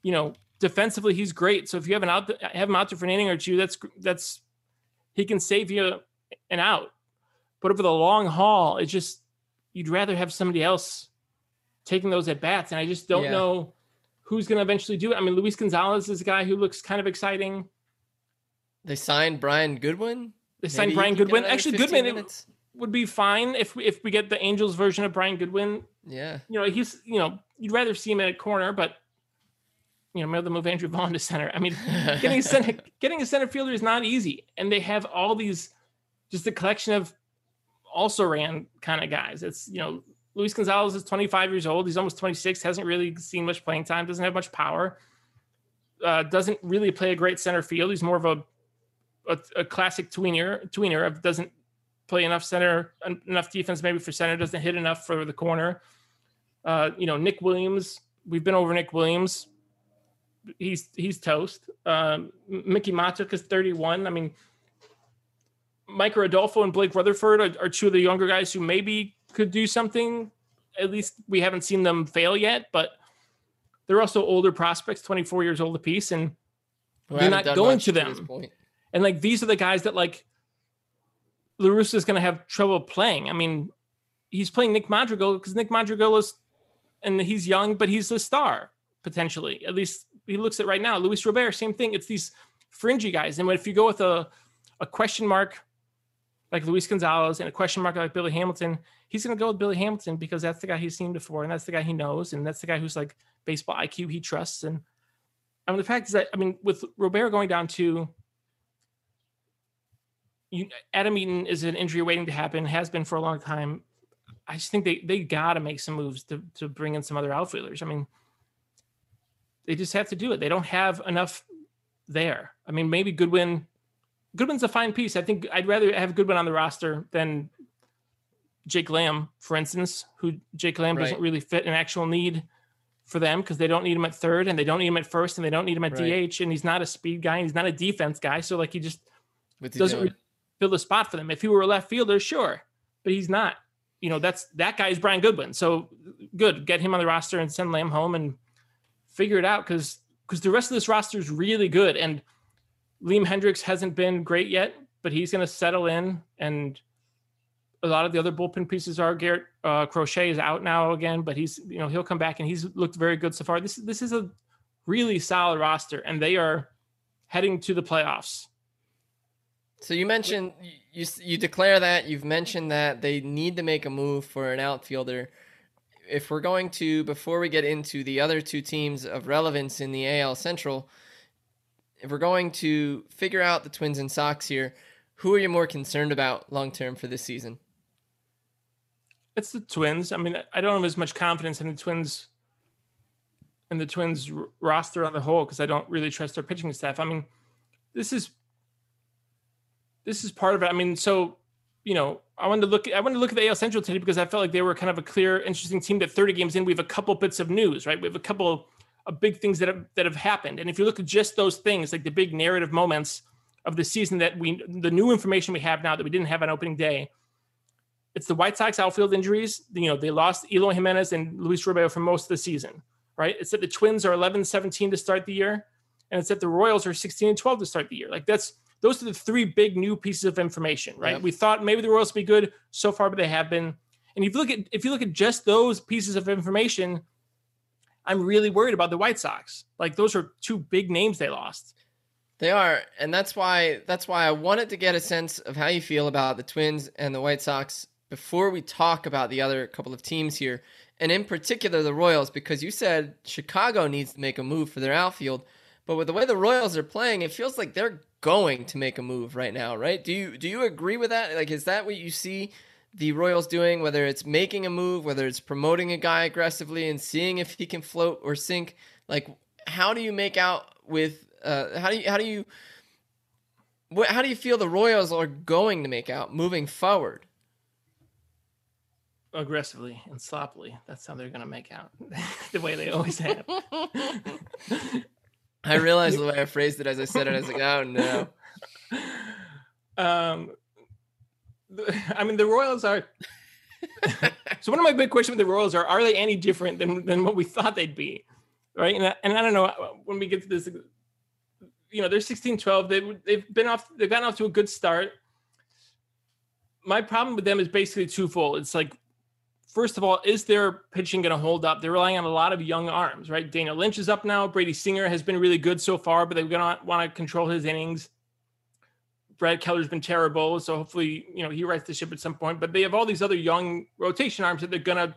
C: you know, defensively he's great. So if you have an out have him out there for an inning or two, that's that's he can save you an out. But over the long haul, it's just you'd rather have somebody else taking those at bats, and I just don't yeah. know who's going to eventually do it. I mean, Luis Gonzalez is a guy who looks kind of exciting.
B: They signed Brian Goodwin.
C: They signed Maybe Brian Goodwin. Actually, Goodwin it would be fine if if we get the Angels version of Brian Goodwin.
B: Yeah,
C: you know he's you know you'd rather see him at a corner, but you know, maybe they'll move Andrew Vaughn to center. I mean, getting a center, getting a center fielder is not easy, and they have all these, just a collection of also ran kind of guys. It's you know, Luis Gonzalez is 25 years old. He's almost 26. Hasn't really seen much playing time. Doesn't have much power. Uh, doesn't really play a great center field. He's more of a a, a classic tweener. Tweener doesn't play enough center, enough defense maybe for center. Doesn't hit enough for the corner. Uh, you know, Nick Williams. We've been over Nick Williams he's he's toast. Um, Mikie Mahtook is 31. I mean, Micker Adolfo and Blake Rutherford are, are, two of the younger guys who maybe could do something. At least we haven't seen them fail yet, but they're also older prospects, 24 years old apiece, and they're not going to them. And like these are the guys that like La Russa is going to have trouble playing. I mean, he's playing Nick Madrigal because Nick Madrigal is, and he's young, but he's a star potentially. At least he looks at right now. Luis Robert, same thing. It's these fringy guys. And if you go with a, a question mark like Luis Gonzalez and a question mark like Billy Hamilton, he's going to go with Billy Hamilton because that's the guy he's seen before. And that's the guy he knows. And that's the guy who's like baseball IQ he trusts. And I mean, the fact is that, I mean, with Robert going down to, you, Adam Eaton is an injury waiting to happen, has been for a long time. I just think they they got to make some moves to, to bring in some other outfielders. I mean, they just have to do it. They don't have enough there. I mean, maybe Goodwin. Goodwin's a fine piece. I think I'd rather have Goodwin on the roster than Jake Lamb, for instance, who Jake Lamb right. doesn't really fit an actual need for them because they don't need him at third and they don't need him at first and they don't need him at right. DH and he's not a speed guy and he's not a defense guy. So like he just What's doesn't really fill the spot for them. If he were a left fielder, sure, but he's not. You know, that's that guy is Brian Goodwin. So good, get him on the roster and send Lamb home and figure it out because because the rest of this roster is really good and Liam Hendriks hasn't been great yet, but he's going to settle in and a lot of the other bullpen pieces are Garrett uh, Crochet is out now again, but he's you know he'll come back and he's looked very good so far. This this is a really solid roster, and they are heading to the playoffs.
B: So you mentioned you you declare that you've mentioned that they need to make a move for an outfielder. If we're going to before we get into the other two teams of relevance in the AL Central, if we're going to figure out the Twins and Sox here, who are you more concerned about long term for this season?
C: It's the Twins. I mean, I don't have as much confidence in the Twins in the Twins roster on the whole because I don't really trust their pitching staff. I mean, this is this is part of it. I mean, so you know, I wanted to look. I wanted to look at the AL Central today because I felt like they were kind of a clear, interesting team. That 30 games in, we have a couple bits of news, right? We have a couple of big things that have that have happened. And if you look at just those things, like the big narrative moments of the season that we, the new information we have now that we didn't have on opening day, it's the White Sox outfield injuries. You know, they lost Eloy Jimenez and Luis Robert for most of the season, right? It's that the Twins are 11 17 to start the year, and it's that the Royals are 16 and 12 to start the year. Like that's those are the three big new pieces of information, right? Yep. We thought maybe the Royals would be good so far, but they have been. And if you look at if you look at just those pieces of information, I'm really worried about the White Sox. Like those are two big names they lost.
B: They are, and that's why that's why I wanted to get a sense of how you feel about the Twins and the White Sox before we talk about the other couple of teams here, and in particular the Royals, because you said Chicago needs to make a move for their outfield, but with the way the Royals are playing, it feels like they're going to make a move right now, right? Do you do you agree with that? Like, is that what you see the Royals doing? Whether it's making a move, whether it's promoting a guy aggressively and seeing if he can float or sink, like how do you make out with uh, how do you how do you what, how do you feel the Royals are going to make out moving forward?
C: Aggressively and sloppily. That's how they're going to make out. the way they always have.
B: I realized the way I phrased it as I said it. I was like, oh no.
C: Um, I mean, the Royals are. so one of my big questions with the Royals are: Are they any different than than what we thought they'd be? Right, and I, and I don't know when we get to this. You know, they're 16-12. They they've been off. They've gotten off to a good start. My problem with them is basically twofold. It's like first of all, is their pitching going to hold up? They're relying on a lot of young arms, right? Daniel Lynch is up now. Brady Singer has been really good so far, but they're going to want to control his innings. Brad Keller's been terrible, so hopefully, you know, he rights the ship at some point. But they have all these other young rotation arms that they're going to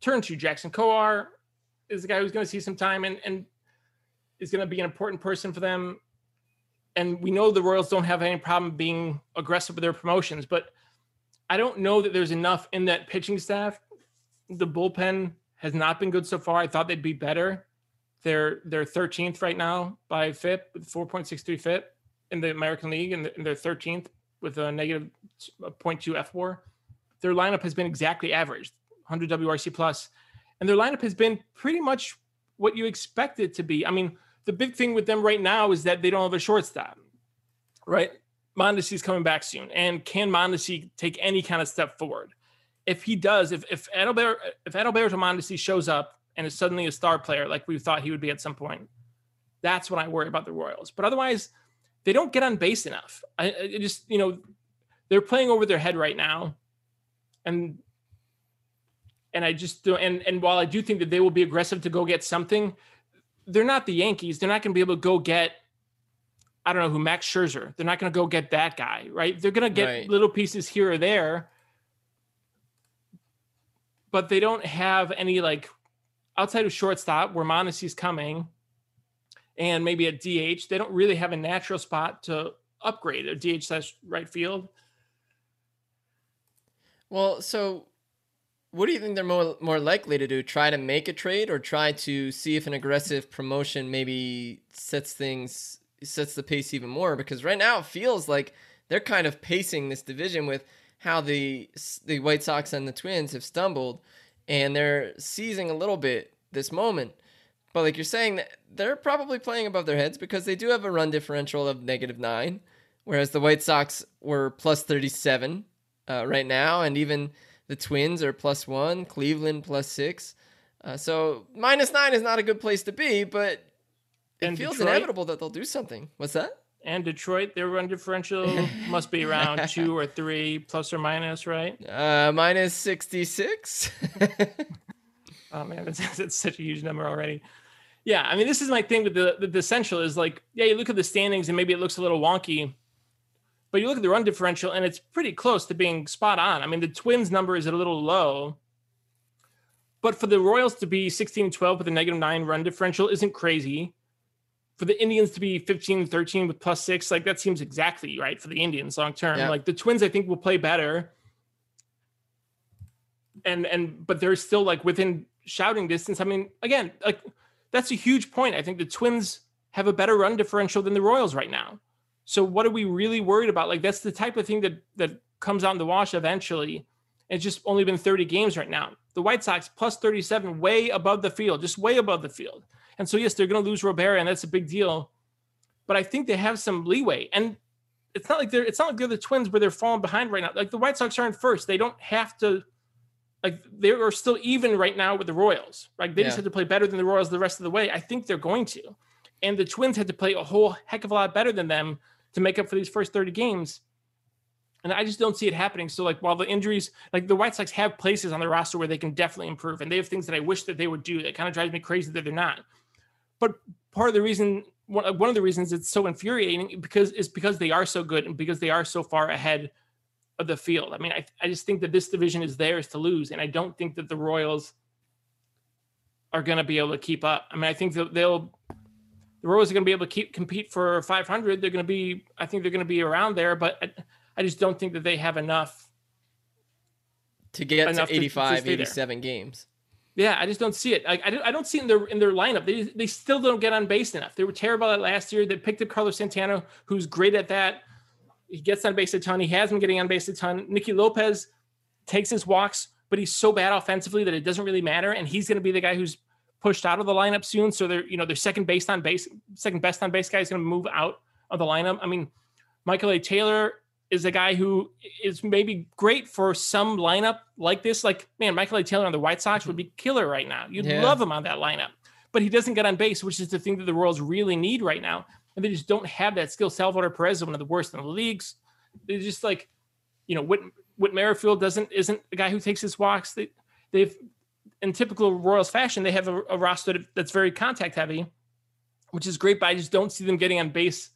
C: turn to. Jackson Kowar is the guy who's going to see some time and and is going to be an important person for them. And we know the Royals don't have any problem being aggressive with their promotions, but I don't know that there's enough in that pitching staff. The bullpen has not been good so far. I thought they'd be better. They're they're 13th right now by FIP with 4.63 FIP in the American League, and they're 13th with a negative 0.2 fWAR. Their lineup has been exactly average, 100 WRC plus, and their lineup has been pretty much what you expect it to be. I mean, the big thing with them right now is that they don't have a shortstop, right? Mondesi's coming back soon, and can Mondesi take any kind of step forward? If he does, if if Adalberto if Adalberto Mondesi shows up and is suddenly a star player like we thought he would be at some point, that's when I worry about the Royals. But otherwise, they don't get on base enough. I, I just you know they're playing over their head right now, and and I just do and and while I do think that they will be aggressive to go get something, they're not the Yankees. They're not going to be able to go get I don't know who Max Scherzer. They're not going to go get that guy, right? They're going to get right. little pieces here or there, but they don't have any like outside of shortstop where Mondesi's coming, and maybe at DH. They don't really have a natural spot to upgrade a DH slash right field.
B: Well, so what do you think they're more more likely to do? Try to make a trade or try to see if an aggressive promotion maybe sets things sets the pace even more because right now it feels like they're kind of pacing this division with how the the White Sox and the Twins have stumbled and they're seizing a little bit this moment. But like you're saying, they're probably playing above their heads because they do have a run differential of negative nine, whereas the White Sox were plus 37 uh, right now, and even the Twins are plus one, Cleveland plus six. Uh, so minus nine is not a good place to be, but it feels Detroit, inevitable that they'll do something. What's that?
C: And Detroit, their run differential must be around two or three, plus or minus, right?
B: Uh, minus sixty six.
C: oh man, that's, that's such a huge number already. Yeah, I mean, this is my thing with the, the the AL Central is like, yeah, you look at the standings and maybe it looks a little wonky, but you look at the run differential and it's pretty close to being spot on. I mean, the Twins number is a little low, but for the Royals to be 16 12 with a negative nine run differential isn't crazy. For the Indians to be 15 13 with plus six, like that seems exactly right for the Indians long term.
B: Yeah.
C: Like the Twins, I think will play better. And and but they're still like within shouting distance. I mean, again, like that's a huge point. I think the Twins have a better run differential than the Royals right now. So what are we really worried about? Like that's the type of thing that that comes out in the wash eventually. It's just only been 30 games right now. The White Sox plus 37, way above the field, just way above the field. And so yes, they're going to lose Robert, and that's a big deal. But I think they have some leeway, and it's not like they're it's not like they're the Twins where they're falling behind right now. Like the White Sox aren't first; they don't have to. Like they are still even right now with the Royals. Like they just
B: Yeah.
C: had to play better than the Royals the rest of the way. I think they're going to, and the Twins had to play a whole heck of a lot better than them to make up for these first 30 games. And I just don't see it happening. So, like, while the injuries, like the White Sox have places on their roster where they can definitely improve, and they have things that I wish that they would do that kind of drives me crazy that they're not. But part of the reason, one uh, one of the reasons it's so infuriating because is because they are so good and because they are so far ahead of the field. I mean, I, I just think that this division is theirs to lose, and I don't think that the Royals are going to be able to keep up. I mean, I think that they'll the Royals are going to be able to keep compete for 500. They're going to be, I think they're going to be around there, but I, I just don't think that they have enough.
B: to get
C: Enough
B: to
C: to- to
B: 85,
C: there.
B: 87 games.
C: Yeah, I just don't see it. Like, I, don't, I don't see in their in their lineup. They they still don't get on base enough. They were terrible at last year. They picked up Carlos Santana, who's great at that. He gets on base a ton. He has been getting on base a ton. Nicky Lopez takes his walks, but he's so bad offensively that it doesn't really matter. And he's going to be the guy who's pushed out of the lineup soon. So they're you know their second base on base, second best on base guy is going to move out of the lineup. I mean, Michael A. Taylor is a guy who is maybe great for some lineup like this. Like, man, Michael A. Taylor on the White Sox would be killer right now. You'd
B: Yeah.
C: love him on that lineup. But he doesn't get on base, which is the thing that the Royals really need right now. And they just don't have that skill. Salvador Perez is one of the worst in the leagues. They're just like, you know, Whit, Whit Merrifield doesn't isn't a guy who takes his walks. They they've in typical Royals fashion, they have a, a roster that's very contact heavy, which is great, but I just don't see them getting on base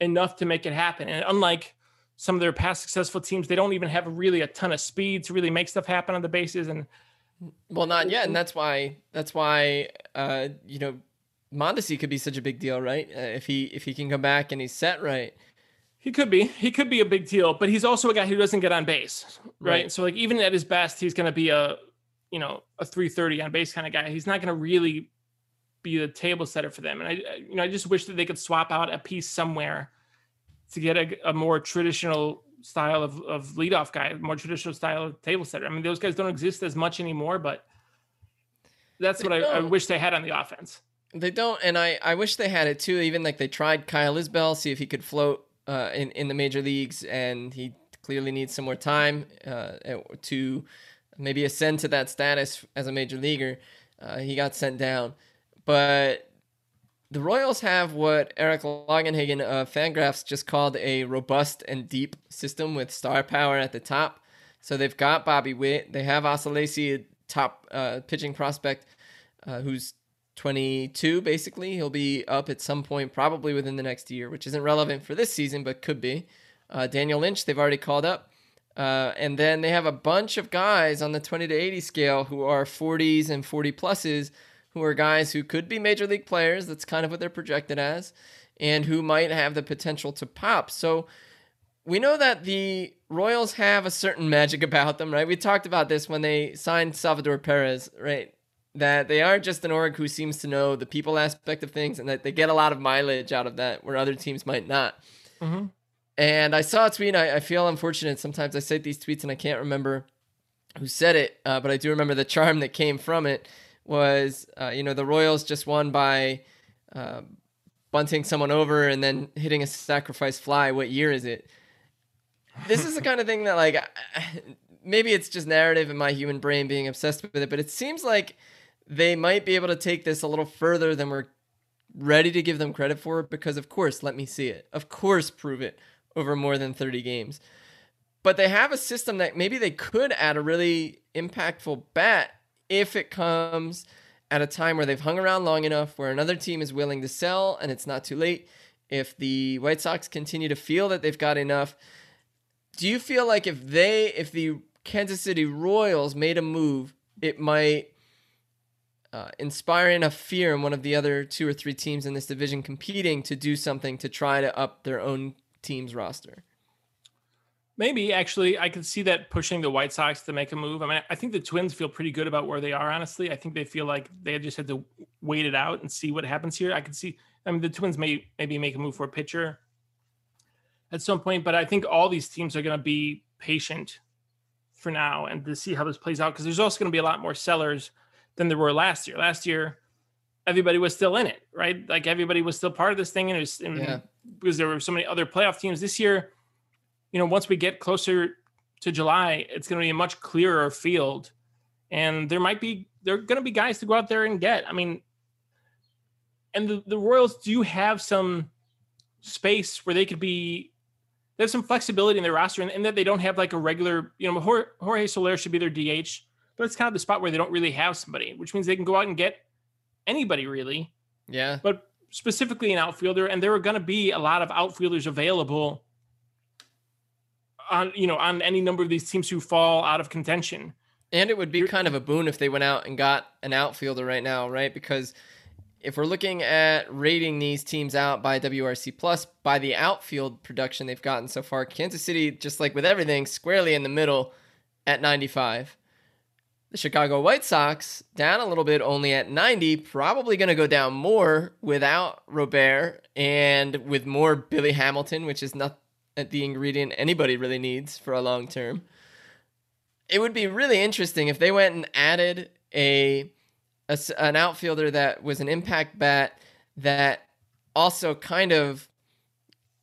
C: enough to make it happen. And unlike some of their past successful teams, they don't even have really a ton of speed to really make stuff happen on the bases. And
B: Well, not yet, and that's why that's why uh, you know Mondesi could be such a big deal, right? Uh, if he if he can come back and he's set right,
C: he could be, he could be a big deal, but he's also a guy who doesn't get on base, right?
B: Right.
C: So like even at his best, he's going to be a, you know, a 330 on base kind of guy. He's not going to really be the table setter for them. And I, I- you know, I just wish that they could swap out a piece somewhere to get a, a more traditional style of, of leadoff guy, more traditional style of table setter. I mean, those guys don't exist as much anymore, but that's
B: They
C: what I, I wish they had on the offense.
B: they don't. And I I wish they had it too. Even like they tried Kyle Isbel, see if he could float uh, in in the major leagues, and he clearly needs some more time uh, to maybe ascend to that status as a major leaguer. Uh, he got sent down, but the Royals have what Eric Longenhagen of Fangraphs just called a robust and deep system with star power at the top. So they've got Bobby Witt. They have Asa Lacy, a top uh, pitching prospect, uh, who's 22 basically. He'll be up at some point, probably within the next year, which isn't relevant for this season, but could be. Uh, Daniel Lynch, they've already called up. Uh, and then they have a bunch of guys on the 20 to 80 scale who are 40s and 40 pluses, who are guys who could be major league players. That's kind of what they're projected as, and who might have the potential to pop. So we know that the Royals have a certain magic about them, right? We talked about this when they signed Salvador Perez, right? That they aren't just an org who seems to know the people aspect of things and that they get a lot of mileage out of that where other teams might not.
C: Mhm.
B: And I saw a tweet. I, I feel unfortunate. Sometimes I cite these tweets and I can't remember who said it, uh, but I do remember the charm that came from it was, uh, you know, the Royals just won by uh, bunting someone over and then hitting a sacrifice fly. What year is it? This is the kind of thing that, like, maybe it's just narrative in my human brain being obsessed with it, but it seems like they might be able to take this a little further than we're ready to give them credit for because of course let me see it of course prove it over more than 30 games but they have a system that maybe they could add a really impactful bat if it comes at a time where they've hung around long enough where another team is willing to sell and it's not too late. If the White Sox continue to feel that they've got enough, do you feel like if they, if the Kansas City Royals made a move, it might uh, inspire enough fear in one of the other two or three teams in this division competing to do something to try to up their own team's roster?
C: Maybe actually, I could see that pushing the White Sox to make a move. I mean, I think the Twins feel pretty good about where they are. Honestly, I think they feel like they just had to wait it out and see what happens here. I could see. I mean, the Twins may maybe make a move for a pitcher at some point, but I think all these teams are going to be patient for now and to see how this plays out because there's also going to be a lot more sellers than there were last year. Last year, everybody was still in it, right? Like everybody was still part of this thing, and it was yeah. because there were so many other playoff teams this year you know, once we get closer to July, it's going to be a much clearer field, and there might be there are going to be guys to go out there and get. I mean, and the, the Royals do have some space where they could be. They have some flexibility in their roster, and, and that they don't have like a regular. You know, Jorge, Jorge Soler should be their DH, but it's kind of the spot where they don't really have somebody, which means they can go out and get anybody really.
B: Yeah.
C: But specifically an outfielder, and there are going to be a lot of outfielders available on you know on any number of these teams who fall out of contention.
B: And it would be kind of a boon if they went out and got an outfielder right now, right? Because if we're looking at rating these teams out by WRC plus by the outfield production they've gotten so far, Kansas City, just like with everything, squarely in the middle at 95. The Chicago White Sox down a little bit, only at 90, probably going to go down more without Robert and with more Billy Hamilton, which is not Uh, the ingredient anybody really needs for a long term. It would be really interesting if they went and added a, a an outfielder that was an impact bat that also kind of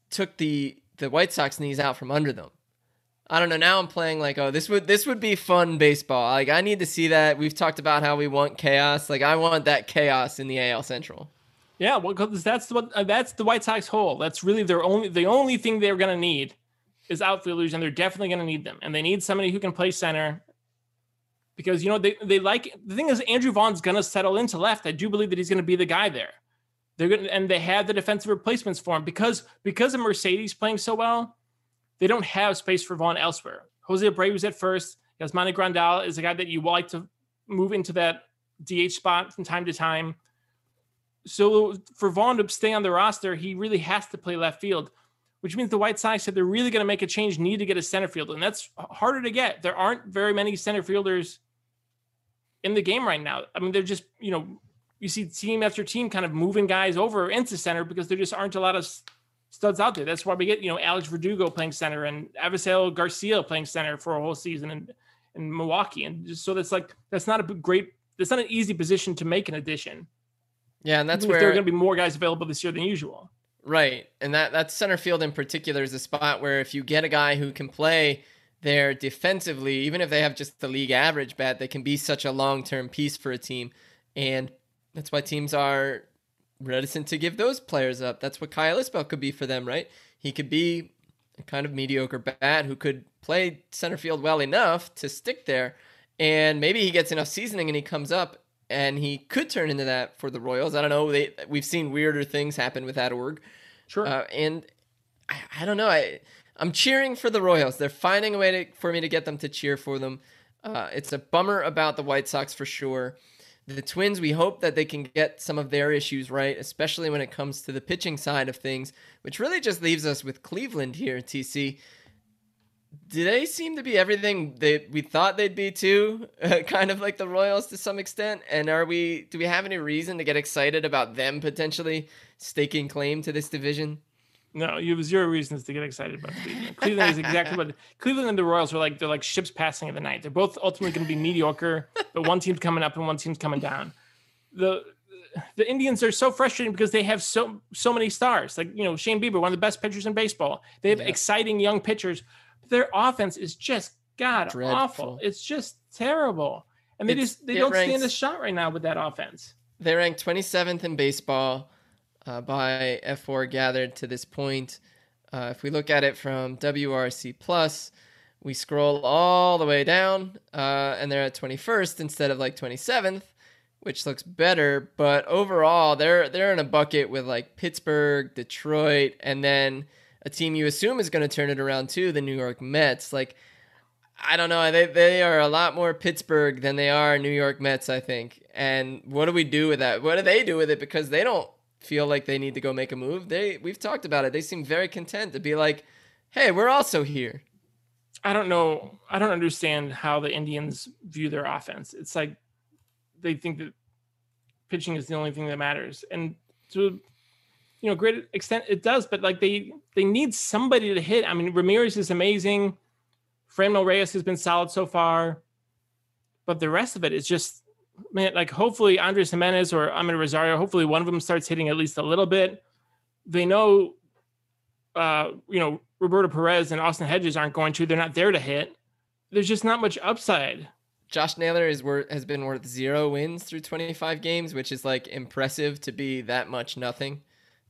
B: took the the White Sox knees out from under them. I don't know. Now I'm playing like, oh, this would this would be fun baseball. Like I need to see that. We've talked about how we want chaos. Like I want that chaos in the AL Central.
C: Yeah, well, because that's what uh, that's the White Sox hole. That's really their only the only thing they're going to need is outfielders, and they're definitely going to need them. And they need somebody who can play center because you know they they like the thing is Andrew Vaughn's going to settle into left. I do believe that he's going to be the guy there. They're going and they have the defensive replacements for him because because of Mercedes playing so well, they don't have space for Vaughn elsewhere. Jose Abreu's at first. Yasmani Grandal is a guy that you like to move into that DH spot from time to time. So for Vaughn to stay on the roster, he really has to play left field, which means the White Sox said they're really going to make a change, need to get a center fielder, and that's harder to get. There aren't very many center fielders in the game right now. I mean, they're just you know you see team after team kind of moving guys over into center because there just aren't a lot of studs out there. That's why we get you know Alex Verdugo playing center and Avisail Garcia playing center for a whole season in, in Milwaukee, and just so that's like that's not a great that's not an easy position to make an addition.
B: Yeah, and that's where
C: there are going to be more guys available this year than usual.
B: Right, and that that center field in particular is a spot where if you get a guy who can play there defensively, even if they have just the league average bat, they can be such a long term piece for a team, and that's why teams are reticent to give those players up. That's what Kyle Isbel could be for them, right? He could be a kind of mediocre bat who could play center field well enough to stick there, and maybe he gets enough seasoning and he comes up and he could turn into that for the Royals. I don't know. They we've seen weirder things happen with that org.
C: Sure.
B: Uh, and I, I, don't know. I I'm cheering for the Royals. They're finding a way to, for me to get them to cheer for them. Uh, it's a bummer about the White Sox for sure. The Twins, we hope that they can get some of their issues right, especially when it comes to the pitching side of things, which really just leaves us with Cleveland here, TC they seem to be everything that we thought they'd be too? Kind of like the Royals to some extent. And are we? Do we have any reason to get excited about them potentially staking claim to this division?
C: No, you have zero reasons to get excited about Cleveland. Cleveland is exactly what Cleveland and the Royals are like. They're like ships passing in the night. They're both ultimately going to be mediocre, but one team's coming up and one team's coming down. The the Indians are so frustrating because they have so so many stars. Like you know Shane Bieber, one of the best pitchers in baseball. They have yeah. exciting young pitchers their offense is just god Dreadful. awful. It's just terrible, and they it's, just they don't ranks, stand a shot right now with that offense.
B: They rank 27th in baseball uh, by fWAR gathered to this point. Uh, if we look at it from WRC plus, we scroll all the way down, uh, and they're at 21st instead of like 27th, which looks better, but overall they're they're in a bucket with like Pittsburgh, Detroit, and then a team you assume is going to turn it around too, the New York Mets. Like I don't know, they they are a lot more Pittsburgh than they are New York Mets, I think. And what do we do with that? What do they do with it because they don't feel like they need to go make a move? They we've talked about it. They seem very content to be like, "Hey, we're also here."
C: I don't know. I don't understand how the Indians view their offense. It's like they think that pitching is the only thing that matters, and to you know great extent it does. But like they they need somebody to hit. I mean, Ramirez is amazing. Franmil Reyes has been solid so far, but the rest of it is just man. Like hopefully Andres Gimenez or Amed Rosario. Hopefully one of them starts hitting at least a little bit. They know, uh, you know, Roberto Perez and Austin Hedges aren't going to. They're not there to hit. There's just not much upside.
B: Josh Naylor is worth has been worth zero wins through 25 games, which is like impressive to be that much nothing,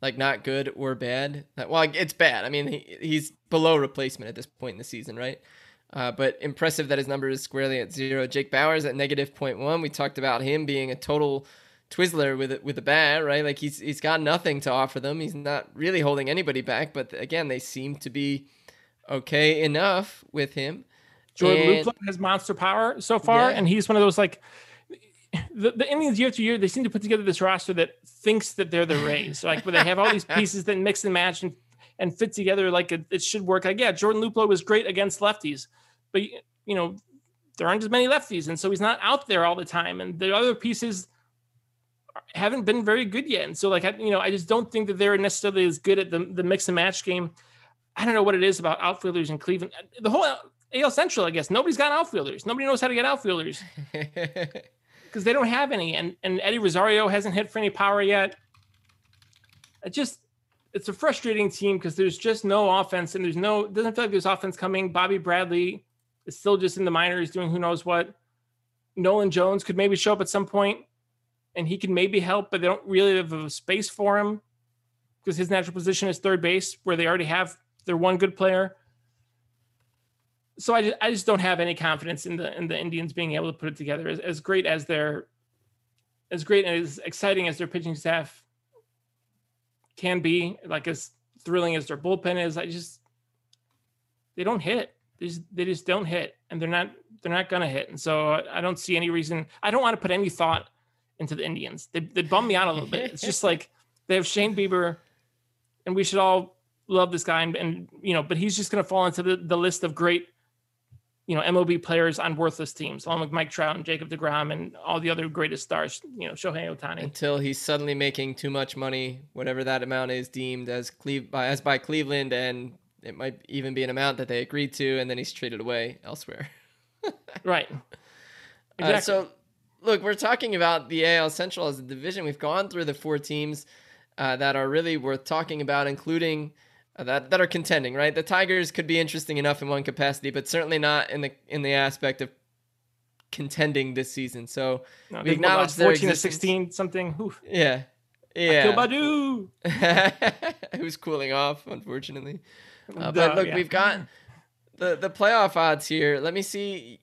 B: like not good or bad. Well, it's bad. I mean, he, he's below replacement at this point in the season, right? Uh, but impressive that his number is squarely at zero. Jake Bauers at negative 0.1. We talked about him being a total Twizzler with with a bat, right? Like he's he's got nothing to offer them. He's not really holding anybody back. But again, they seem to be okay enough with him.
C: Jordan and, has monster power so far, yeah. and he's one of those like the, the Indians year to year. They seem to put together this roster that thinks that they're the Rays, like where they have all these pieces that mix and match and and fit together like it, it should work. Like yeah, Jordan Luplow was great against lefties, but you know there aren't as many lefties, and so he's not out there all the time. And the other pieces haven't been very good yet. And so, like, I, you know, I just don't think that they're necessarily as good at the, the mix and match game. I don't know what it is about outfielders in Cleveland. The whole AL Central, I guess, nobody's got outfielders. Nobody knows how to get outfielders because they don't have any. And and Eddie Rosario hasn't hit for any power yet. It just it's a frustrating team because there's just no offense and there's no doesn't feel like there's offense coming. Bobby Bradley is still just in the minors doing who knows what. Nolan Jones could maybe show up at some point and he can maybe help, but they don't really have a space for him because his natural position is third base, where they already have their one good player. So I just, I just don't have any confidence in the in the Indians being able to put it together. As, as great as their as great and as exciting as their pitching staff can be, like as thrilling as their bullpen is, I just they don't hit. They just, they just don't hit, and they're not they're not gonna hit. And so I don't see any reason. I don't want to put any thought into the Indians. They they bum me out a little bit. It's just like they have Shane Bieber, and we should all love this guy, and, and you know, but he's just to fall into the, the list of great, you know, MLB players on worthless teams, along with Mike Trout and Jacob deGrom and all the other greatest stars. You know, Shohei Ohtani.
B: Until he's suddenly making too much money, whatever that amount is deemed as Cleve by as by Cleveland, and it might even be an amount that they agreed to, and then he's traded away elsewhere.
C: right.
B: Exactly. Uh, so look, we're talking about the AL Central as a division. We've gone through the four teams uh, that are really worth talking about, including uh, that that are contending. Right, the Tigers could be interesting enough in one capacity, but certainly not in the in the aspect of contending this season. So no, we acknowledge their 14
C: to 16 something. Oof.
B: Yeah. Yeah.
C: Baddoo.
B: Who's cooling off, unfortunately. Uh, but look, yeah. we've got the the playoff odds here. Let me see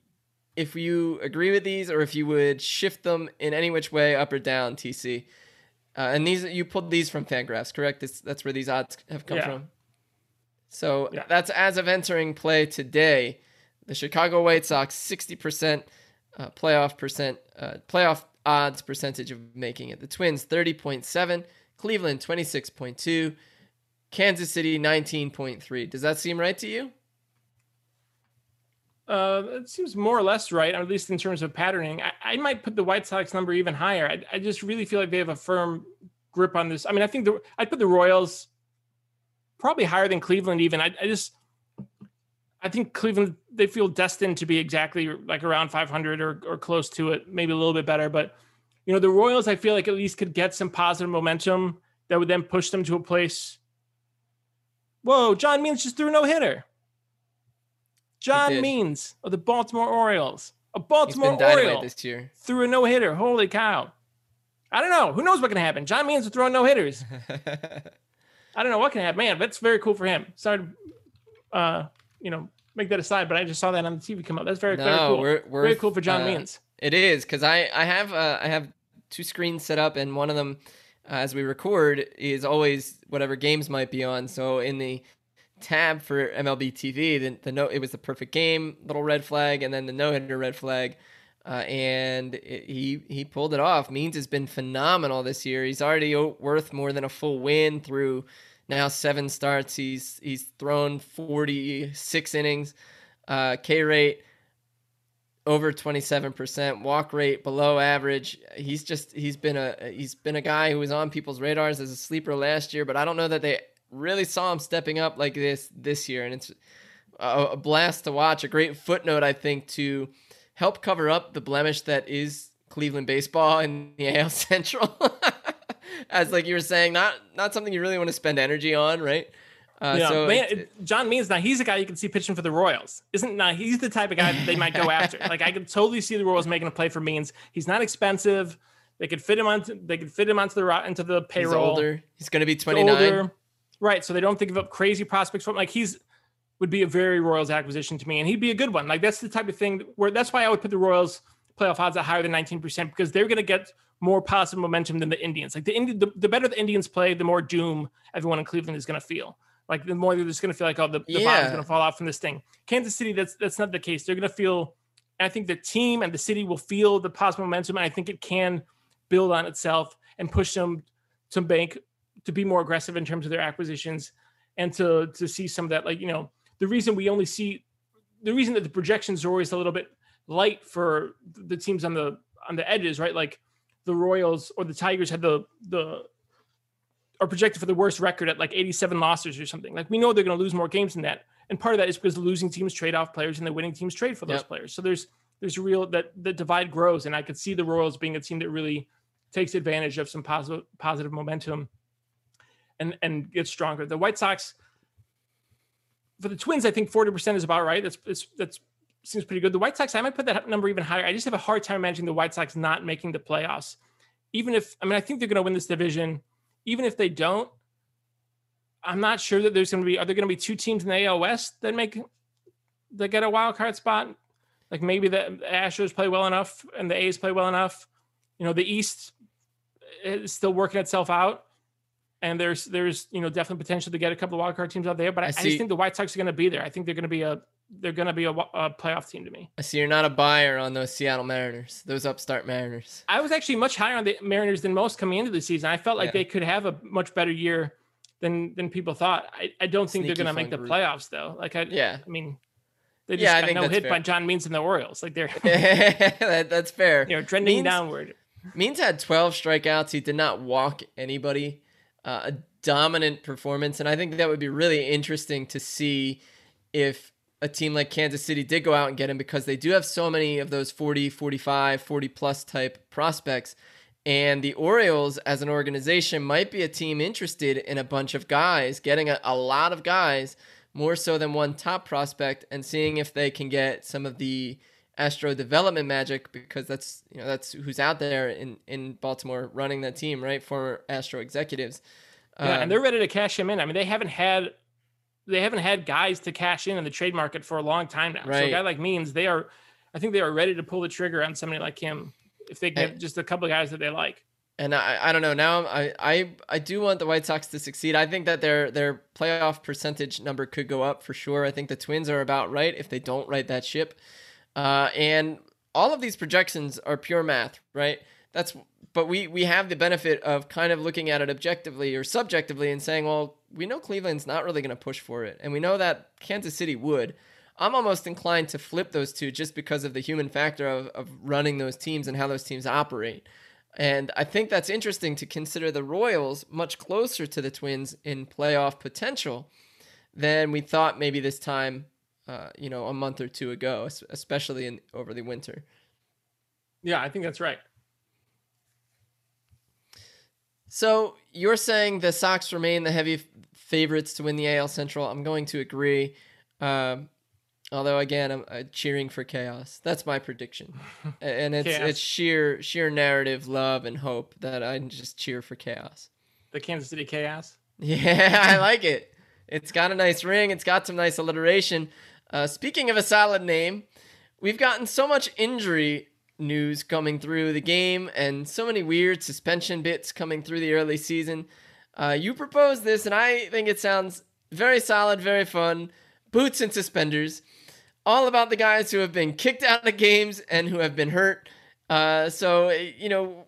B: if you agree with these or if you would shift them in any which way, up or down, TC. Uh, and these you pulled these from Fangraphs, correct? It's, that's where these odds have come yeah. from. So yeah. that's as of entering play today. The Chicago White Sox sixty percent uh, playoff percent uh, playoff odds percentage of making it. The Twins thirty point seven, Cleveland twenty six point two, Kansas City nineteen point three. Does that seem right to you?
C: Uh, it seems more or less right, at least in terms of patterning. I, I might put the White Sox number even higher. I, I, just really feel like they have a firm grip on this. I mean, I think the I'd put the Royals probably higher than Cleveland. Even I, I just I think Cleveland they feel destined to be exactly like around 500 or or close to it, maybe a little bit better. But you know, the Royals I feel like at least could get some positive momentum that would then push them to a place. Whoa, John Means just threw a no hitter. John Means of the Baltimore Orioles. A Baltimore Oriole
B: this year.
C: threw a no hitter. Holy cow. I don't know. Who knows what can happen? John Means will throw no hitters. I don't know what can happen. Man, that's very cool for him. Sorry to, uh, you know, make that aside, but I just saw that on the TV come up. That's very, no, very cool. We're, we're, very cool for John uh, Means.
B: It is because I I have uh, I have two screens set up, and one of them, uh, as we record, is always whatever games might be on. So in the tab for MLB TV, the, the no, it was the perfect game little red flag, and then the no hitter red flag. Uh, and it, he he pulled it off. Means has been phenomenal this year. He's already worth more than a full win through now seven starts. He's he's thrown 46 innings, uh, K rate over 27%, walk rate below average. He's just he's been a he's been a guy who was on people's radars as a sleeper last year, but I don't know that they really saw him stepping up like this this year and it's a, a blast to watch. A great footnote I think to help cover up the blemish that is Cleveland baseball in the AL Central. As like you were saying, not not something you really want to spend energy on, right?
C: Uh, yeah, so man, it, John Means now he's a guy you can see pitching for the Royals. Isn't now he's the type of guy that they might go after. like I could totally see the Royals making a play for Means. He's not expensive. They could fit him on. They could fit him onto the into the payroll.
B: He's older. He's going to be twenty nine.
C: Right. So they don't think of up crazy prospects for him. Like he's would be a very Royals acquisition to me, and he'd be a good one. Like that's the type of thing where that's why I would put the Royals playoff odds at higher than 19% because they're going to get more positive momentum than the Indians. Like the Indi- the, the better the Indians play, the more doom everyone in Cleveland is going to feel. Like the more they're just going to feel like, oh, the, the yeah. bottom's going to fall off from this thing. Kansas City, that's that's not the case. They're going to feel. I think the team and the city will feel the positive momentum, and I think it can build on itself and push them to bank to be more aggressive in terms of their acquisitions and to to see some of that. Like you know, the reason we only see the reason that the projections are always a little bit light for the teams on the on the edges, right? Like the Royals or the Tigers had the the are projected for the worst record at like 87 losses or something. Like we know they're going to lose more games than that, and part of that is because the losing teams trade off players and the winning teams trade for those yep. players. So there's there's real that the divide grows, and I could see the Royals being a team that really takes advantage of some positive positive momentum and and gets stronger. The White Sox for the Twins, I think 40% is about right. That's that's that's seems pretty good. The White Sox, I might put that number even higher. I just have a hard time imagining the White Sox not making the playoffs. Even if, I mean, I think they're going to win this division. Even if they don't, I'm not sure that there's going to be, are there going to be two teams in the AL West that make, that get a wild card spot? Like maybe the Astros play well enough and the A's play well enough. You know, the East is still working itself out. And there's, there's, you know, definitely potential to get a couple of wild card teams out there. But I, I, I just think the White Sox are going to be there. I think they're going to be a, they're going to be a, a, playoff team to me.
B: I see you're not a buyer on those Seattle Mariners, those upstart Mariners.
C: I was actually much higher on the Mariners than most coming into the season. I felt like yeah. they could have a much better year than than people thought. I, I don't think Sneaky they're going to make the group. playoffs though. Like I yeah, I mean. They just yeah, got no hit fair. by John Means and the Orioles. Like they're
B: that, that's fair.
C: You know, trending Means, downward.
B: Means had 12 strikeouts. He did not walk anybody. Uh, a dominant performance, and I think that would be really interesting to see if a team like Kansas City did go out and get him because they do have so many of those 40, 45, 40 plus type prospects. And the Orioles, as an organization, might be a team interested in a bunch of guys, getting a, a lot of guys, more so than one top prospect, and seeing if they can get some of the Astro development magic because that's you know that's who's out there in in Baltimore running that team, right? Former Astro executives.
C: Yeah, um, and they're ready to cash him in. I mean, they haven't had they haven't had guys to cash in in the trade market for a long time now. Right. So a guy like Means, they are, I think they are ready to pull the trigger on somebody like him if they get just a couple of guys that they like.
B: And I, I don't know now I, I I do want the White Sox to succeed. I think that their their playoff percentage number could go up for sure. I think the Twins are about right if they don't right that ship. Uh, and all of these projections are pure math, right? That's but we we have the benefit of kind of looking at it objectively or subjectively and saying, well, we know Cleveland's not really going to push for it, and we know that Kansas City would. I'm almost inclined to flip those two just because of the human factor of, of running those teams and how those teams operate. And I think that's interesting to consider the Royals much closer to the Twins in playoff potential than we thought maybe this time, uh, you know, a month or two ago, especially in over the winter.
C: Yeah, I think that's right.
B: So you're saying the Sox remain the heavy favorites to win the AL Central. I'm going to agree. Um, although again, I'm uh, cheering for chaos. That's my prediction, and it's chaos. it's sheer sheer narrative, love, and hope that I just cheer for chaos.
C: The Kansas City Chaos.
B: Yeah, I like it. It's got a nice ring. It's got some nice alliteration. Uh, speaking of a solid name, we've gotten so much injury news coming through the game and so many weird suspension bits coming through the early season. Uh, you proposed this, and I think it sounds very solid, very fun. Boots and suspenders, all about the guys who have been kicked out of games and who have been hurt. Uh, so, you know,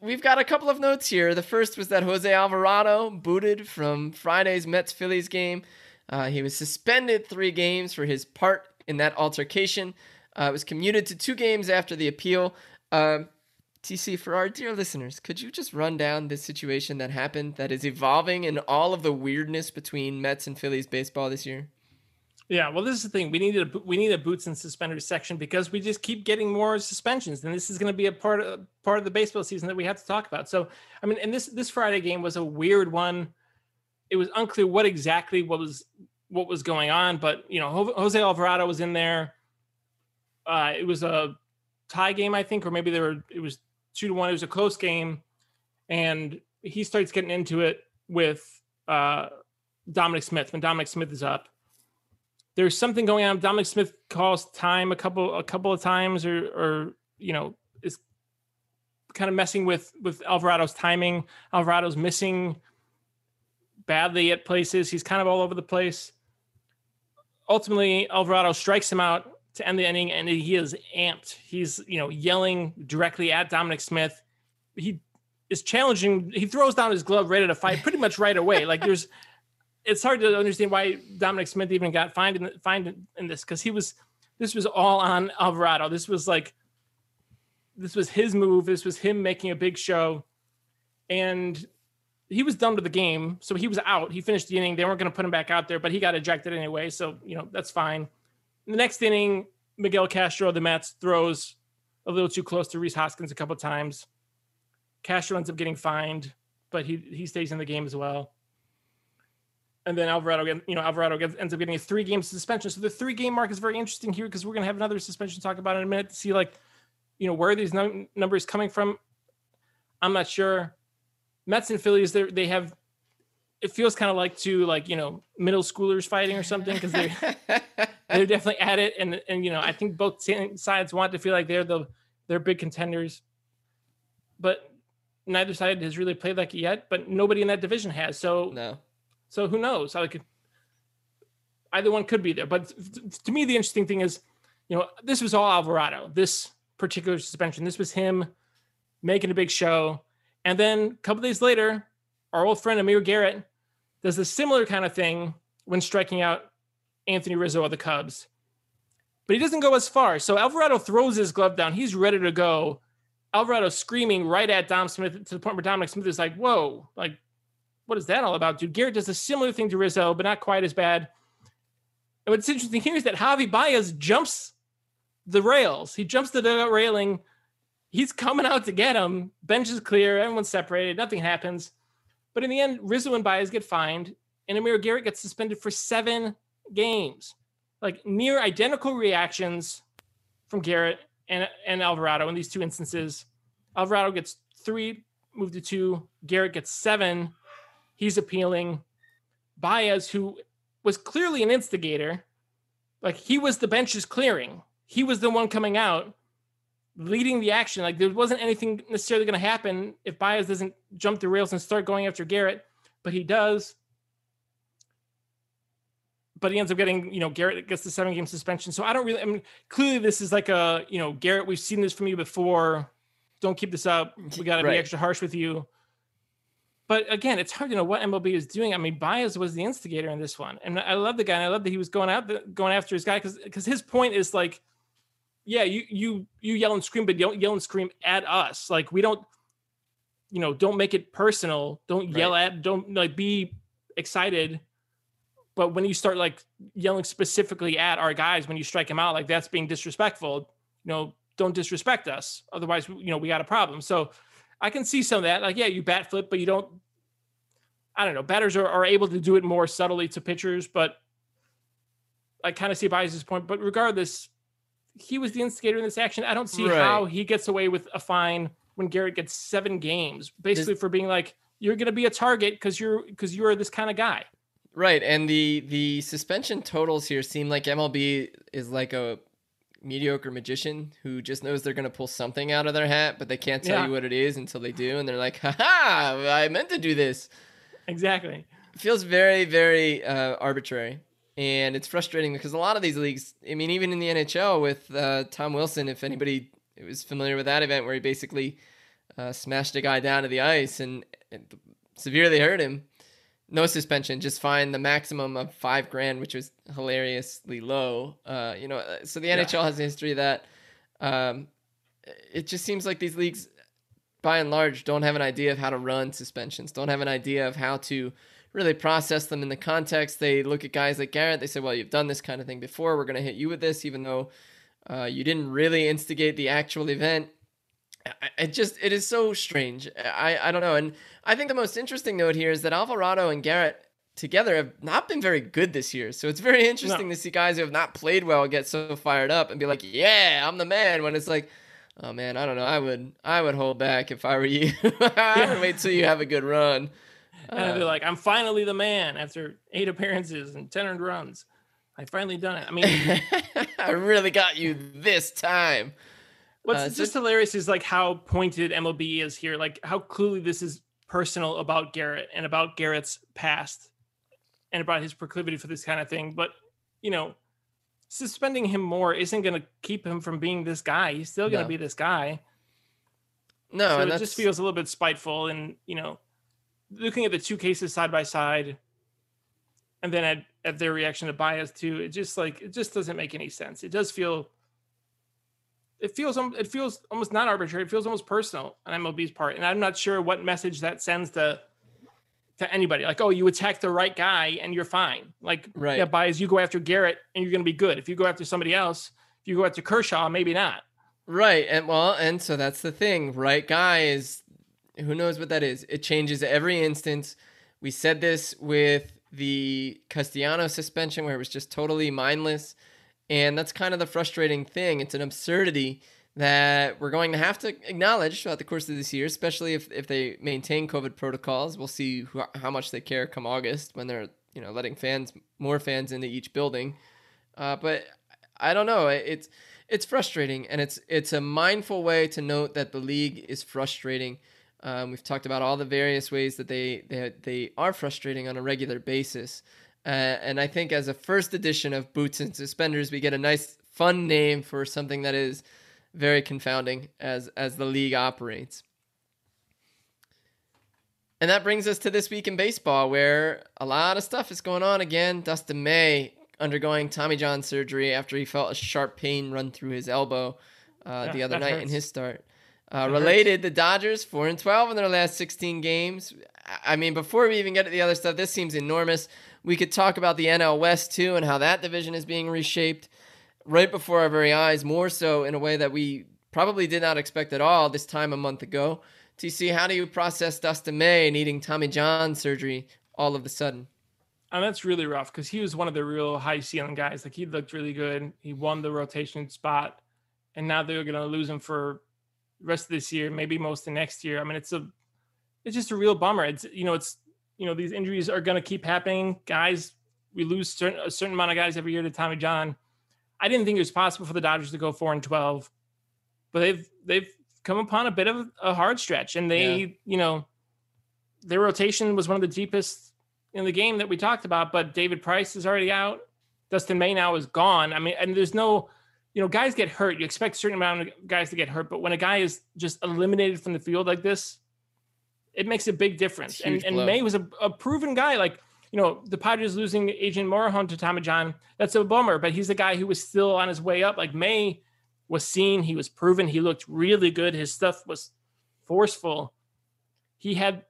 B: we've got a couple of notes here. The first was that Jose Alvarado booted from Friday's Mets Phillies game. Uh, he was suspended three games for his part in that altercation. Uh, was commuted to two games after the appeal. Uh, TC, for our dear listeners, could you just run down this situation that happened that is evolving in all of the weirdness between Mets and Phillies baseball this year?
C: Yeah, well, this is the thing. We need a we need a boots and suspenders section because we just keep getting more suspensions, and this is going to be a part of part of the baseball season that we have to talk about. So, I mean, and this this Friday game was a weird one. It was unclear what exactly what was what was going on, but you know, Jose Alvarado was in there. Uh, it was a tie game, I think, or maybe there were. It was two to one. It was a close game, and he starts getting into it with uh, Dominic Smith when Dominic Smith is up there's something going on. Dominic Smith calls time a couple a couple of times, or or you know is kind of messing with with Alvarado's timing. Alvarado's missing badly at places. He's kind of all over the place. Ultimately, Alvarado strikes him out to end the inning, and he is amped. He's you know yelling directly at Dominic Smith. He is challenging. He throws down his glove, ready to fight, pretty much right away. Like there's it's hard to understand why Dominic Smith even got fined in, fined in this because he was this was all on Alvarado. This was like this was his move. This was him making a big show, and he was done with the game, so he was out. He finished the inning. They weren't going to put him back out there, but he got ejected anyway, so you know that's fine. In the next inning, Miguel Castro, the Mets, throws a little too close to Rhys Hoskins a couple times. Castro ends up getting fined, but he he stays in the game as well and then Alvarado, you know, Alvarado gets, ends up getting a three game suspension. So the three game mark is very interesting here because we're going to have another suspension to talk about in a minute to see like, you know, where these num- numbers coming from. I'm not sure. Mets and Phillies, they they have. It feels kind of like two like you know middle schoolers fighting or something because they're they're definitely at it and and you know I think both sides want to feel like they're the they're big contenders, but neither side has really played like it yet. But nobody in that division has. So
B: no
C: so who knows? I Like either one could be there. But to me, the interesting thing is, you know, this was all Alvarado. This particular suspension. This was him making a big show. And then a couple days later, our old friend Amir Garrett does a similar kind of thing when striking out Anthony Rizzo of the Cubs. But he doesn't go as far. So Alvarado throws his glove down. He's ready to go. Alvarado screaming right at Dom Smith to the point where Dominic Smith is like, whoa, like what is that all about, dude? Garrett does a similar thing to Rizzo, but not quite as bad. And what's interesting here is that Javi Baez jumps the rails. He jumps the railing. He's coming out to get him. Bench is clear. Everyone's separated. Nothing happens. But in the end, Rizzo and Baez get fined, and Amir Garrett gets suspended for seven games. Like near identical reactions from Garrett and, and Alvarado in these two instances. Alvarado gets three, moved to two. Garrett gets seven, He's appealing. Baez, who was clearly an instigator, like he was the benches clearing. He was the one coming out, leading the action. Like there wasn't anything necessarily going to happen if Baez doesn't jump the rails and start going after Garrett, but he does. But he ends up getting, you know, Garrett gets the seven game suspension. So I don't really, I mean, clearly this is like a, you know, Garrett, we've seen this from you before. Don't keep this up. We got to right. be extra harsh with you. But again, it's hard to know what MLB is doing. I mean, Baez was the instigator in this one, and I love the guy, and I love that he was going out going after his guy because because his point is like, yeah, you you you yell and scream, but don't yell and scream at us. Like we don't, you know, don't make it personal. Don't yell right. at. Don't like be excited. But when you start like yelling specifically at our guys when you strike them out, like that's being disrespectful. You know, don't disrespect us. Otherwise, you know, we got a problem. So I can see some of that. Like, yeah, you bat flip, but you don't. I don't know. Batters are, are able to do it more subtly to pitchers, but I kind of see Baez's point. But regardless, he was the instigator in this action. I don't see right. how he gets away with a fine when Garrett gets seven games, basically for being like, you're going to be a target because you're because you're this kind of guy.
B: Right, and the the suspension totals here seem like MLB is like a mediocre magician who just knows they're going to pull something out of their hat, but they can't tell
C: Yeah.
B: you what it is until they do. And they're like, "Ha ha! I meant to do this.
C: Exactly.
B: It feels very, very uh, arbitrary. And it's frustrating because a lot of these leagues, I mean, even in the NHL with uh, Tom Wilson, if anybody was familiar with that event where he basically uh, smashed a guy down to the ice and, and severely hurt him, no suspension, just fine the maximum of five grand, which was hilariously low. Uh, you know, uh, so the
C: Yeah.
B: NHL has a history of that. Um, it just seems like these leagues, by and large, don't have an idea of how to run suspensions, don't have an idea of how to really process them in the context. They look at guys like Garrett, they say, well, you've done this kind of thing before. We're going to hit you with this, even though uh, you didn't really instigate the actual event. It just, it is so strange. I, I don't know. And I think the most interesting note here is that Alvarado and Garrett together have not been very good this year. So it's very interesting
C: No.
B: to see guys who have not played well get so fired up and be like, yeah, I'm the man. When it's like, oh man, I don't know. I would, I would hold back if I were you. I would wait till you have a good run.
C: And
B: Uh,
C: they're like, I'm finally the man after eight appearances and 10 earned runs. I finally done it. I mean,
B: I really got you this time.
C: what's
B: Uh, so-
C: just hilarious is like how pointed MLB is here, like how clearly this is personal about Garrett and about Garrett's past and about his proclivity for this kind of thing. But, you know, suspending him more isn't going to keep him from being this guy. He's still going to
B: No.
C: be this guy.
B: No,
C: so
B: and
C: it just feels a little bit spiteful and you know looking at the two cases side by side and then at, at their reaction to Baez too it just like it just doesn't make any sense. It does feel it feels um, it feels almost not arbitrary. It feels almost personal on mlb's part and i'm not sure what message that sends to to anybody. Like oh you attack the right guy and you're fine. Like
B: Right.
C: yeah Baez you go after garrett and you're going to be good. If you go after somebody else if you go after kershaw maybe not.
B: Right, and well, and so that's the thing. Right? Guy is who knows what that is. It changes every instance. We said this with the Castellanos suspension where it was just totally mindless. And that's kind of the frustrating thing. It's an absurdity that we're going to have to acknowledge throughout the course of this year, especially if, if they maintain COVID protocols. We'll see who, how much they care come August when they're you know letting fans more fans into each building. Uh, but I don't know. It's it's frustrating, and it's it's a mindful way to note that the league is frustrating. Um, we've talked about all the various ways that they they, they are frustrating on a regular basis, uh, and I think as a first edition of Boots and Suspenders, we get a nice fun name for something that is very confounding as as the league operates. And that brings us to this week in baseball, where a lot of stuff is going on again. Dustin May undergoing Tommy John surgery after he felt a sharp pain run through his elbow uh,
C: Yeah,
B: the other night in his start. Uh, related, the Dodgers four and twelve in their last sixteen games. I- mean, before we even get to the other stuff, this seems enormous. We could talk about the NL West too and how that division is being reshaped right before our very eyes, more so in a way that we probably did not expect at all this time a month ago. TC, how do you process Dustin May needing Tommy John surgery all of a sudden?
C: And that's really rough because he was one of the real high ceiling guys. Like he looked really good. He won the rotation spot, and now they're gonna lose him for rest of this year, maybe most of next year. I mean, it's a, it's just a real bummer. It's you know, it's you know, these injuries are gonna keep happening. Guys, we lose certain, a certain amount of guys every year to Tommy John. I didn't think it was possible for the Dodgers to go four and twelve, but they've they've come upon a bit of a hard stretch, and they
B: Yeah.
C: you know, their rotation was one of the deepest in the game that we talked about, but David Price is already out. Dustin May now is gone. I mean, and there's no, you know, guys get hurt. You expect a certain amount of guys to get hurt, but when a guy is just eliminated from the field like this, it makes a big difference. And and. May was a, a proven guy. Like, you know, the Padres losing Adrian Morejon to Tommy John, that's a bummer, but he's the guy who was still on his way up. Like May was seen, he was proven, he looked really good. His stuff was forceful. He had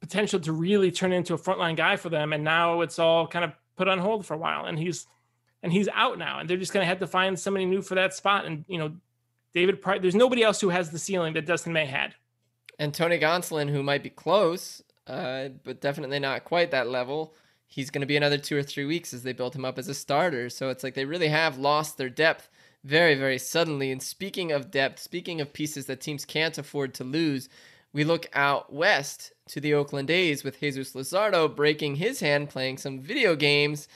C: potential to really turn into a frontline guy for them, and now it's all kind of put on hold for a while. And he's and he's out now, and they're just gonna have to find somebody new for that spot. And you know, David Price, there's nobody else who has the ceiling that Dustin May had.
B: And Tony Gonsolin, who might be close, uh, but definitely not quite that level. He's going to be another two or three weeks as they build him up as a starter. So it's like they really have lost their depth very, very suddenly. And speaking of depth, speaking of pieces that teams can't afford to lose, we look out west to the Oakland A's with Jesus Luzardo breaking his hand playing some video games.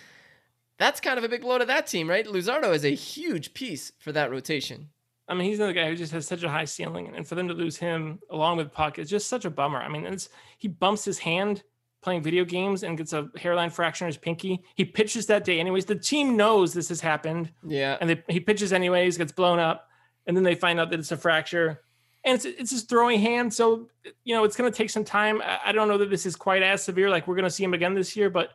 B: That's kind of a big blow to that team, right? Luzardo is a huge piece for that rotation.
C: I mean, he's another guy who just has such a high ceiling, and for them to lose him along with Puk is just such a bummer. I mean, it's he bumps his hand playing video games and gets a hairline fracture in his pinky. He pitches that day anyways. The team knows this has happened.
B: Yeah,
C: and they, he pitches anyways, gets blown up, and then they find out that it's a fracture, and it's it's his throwing hand. So you know, it's going to take some time. I, I don't know that this is quite as severe. Like we're going to see him again this year, but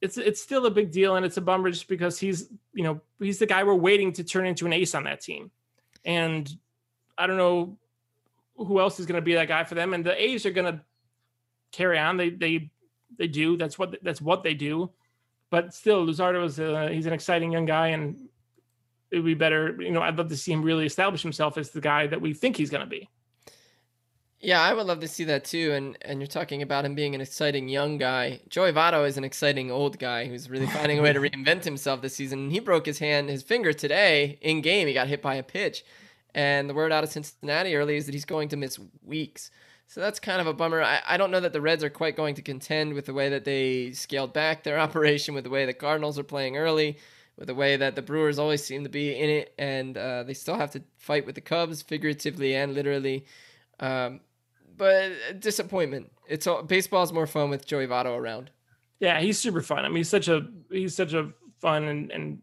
C: it's it's still a big deal and it's a bummer just because he's you know he's the guy we're waiting to turn into an ace on that team. And i don't know who else is going to be that guy for them. And the a's are going to carry on. They they they do. That's what that's what they do. But still luzardo is a, he's an exciting young guy and it would be better you know i'd love to see him really establish himself as the guy that we think he's going to be
B: yeah, I would love to see that too. And and you're talking about him being an exciting young guy. Joey Votto is an exciting old guy who's really finding a way to reinvent himself this season. He broke his hand, his finger today in game. He got hit by a pitch, and the word out of Cincinnati early is that he's going to miss weeks. So that's kind of a bummer. I, I don't know that the Reds are quite going to contend with the way that they scaled back their operation, with the way the Cardinals are playing early, with the way that the Brewers always seem to be in it, and uh, they still have to fight with the Cubs, figuratively and literally. Um, but disappointment. It's all baseball's more fun with Joey Votto around.
C: Yeah, he's super fun. I mean, he's such a he's such a fun and, and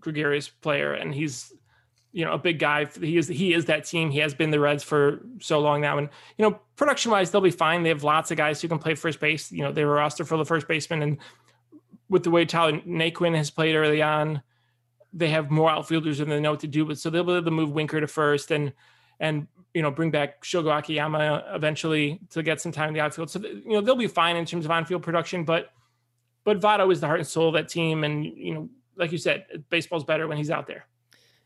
C: gregarious player, and he's you know a big guy. He is he is that team. He has been the Reds for so long now, and you know production wise, they'll be fine. They have lots of guys who can play first base. You know, they were roster for the first baseman, and with the way Tyler Naquin has played early on, they have more outfielders than they know what to do with. So they'll be able to move Winker to first and and you know bring back Shogo Akiyama eventually to get some time in the outfield. So you know they'll be fine in terms of on-field production, but but Votto is the heart and soul of that team, and you know like you said, baseball's better when he's out there.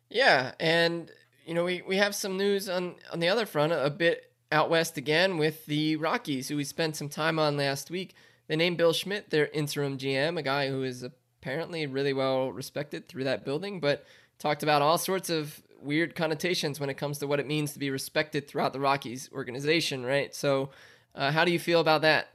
B: Yeah, and you know we we have some news on on the other front a bit out west again with the Rockies, who we spent some time on last week. They named Bill Schmidt their interim GM, a guy who is apparently really well respected through that building, but talked about all sorts of weird connotations when it comes to what it means to be respected throughout the Rockies organization, right? So, uh, how do you feel about that?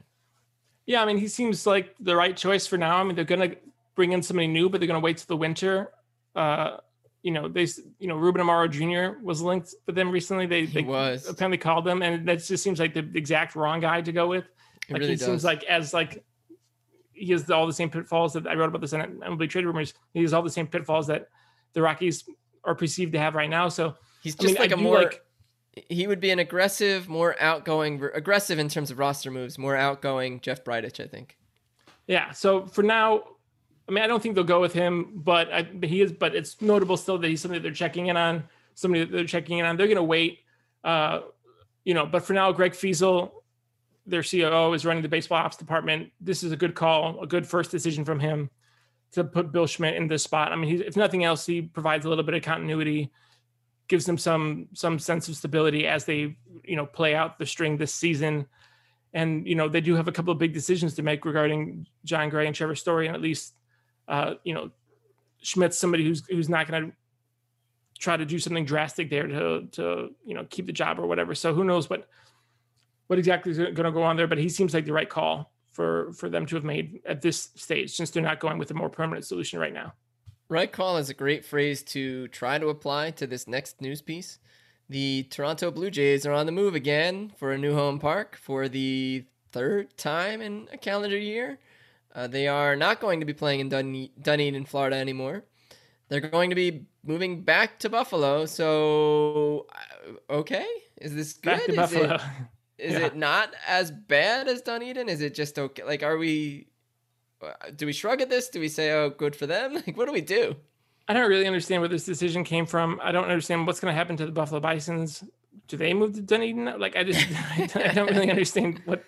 C: Yeah, I mean, he seems like the right choice for now. I mean, they're going to bring in somebody new, but they're going to wait till the winter. Uh, you know, they, you know, Ruben Amaro Jr. was linked with them recently. They, they
B: was
C: apparently called them, and that just seems like the exact wrong guy to go with.
B: It
C: like
B: really
C: he
B: does.
C: seems like as like he has all the same pitfalls that I wrote about this in MLB trade rumors. He has all the same pitfalls that the Rockies are perceived to have right now. So
B: he's
C: I
B: just
C: mean,
B: like
C: I
B: a more.
C: like-
B: he would be an aggressive, more outgoing, aggressive in terms of roster moves, more outgoing Jeff Bridich, I think.
C: Yeah. So for now, I mean, I don't think they'll go with him, but I, but he is. But it's notable still that he's somebody that they're checking in on. Somebody that they're checking in on. They're going to wait. Uh, you know, but for now, Greg Feasel, their COO, is running the baseball ops department. This is a good call, a good first decision from him to put Bill Schmidt in this spot. I mean, if nothing else, he provides a little bit of continuity, gives them some some sense of stability as they you know play out the string this season and you know they do have a couple of big decisions to make regarding Jon Gray and Trevor Story, and at least uh, you know Schmidt's somebody who's who's not going to try to do something drastic there to to you know keep the job or whatever. So who knows what what exactly is going to go on there? But he seems like the right call for for them to have made at this stage, since they're not going with a more permanent solution right now.
B: Right call is a great phrase to try to apply to this next news piece. The Toronto Blue Jays are on the move again for a new home park for the third time in a calendar year. Uh, they are not going to be playing in Dun- Dunedin, Florida anymore. They're going to be moving back to Buffalo. So, uh, okay, is this good?
C: Back to
B: Is
C: Buffalo.
B: It, is
C: Yeah.
B: it not as bad as Dunedin? Is it just okay? Like, are we? uh, Do we shrug at this? Do we say, "Oh, good for them"? Like, what do we do?
C: I don't really understand where this decision came from. I don't understand what's going to happen to the Buffalo Bisons. Do they move to Dunedin? Like, I just I don't really understand what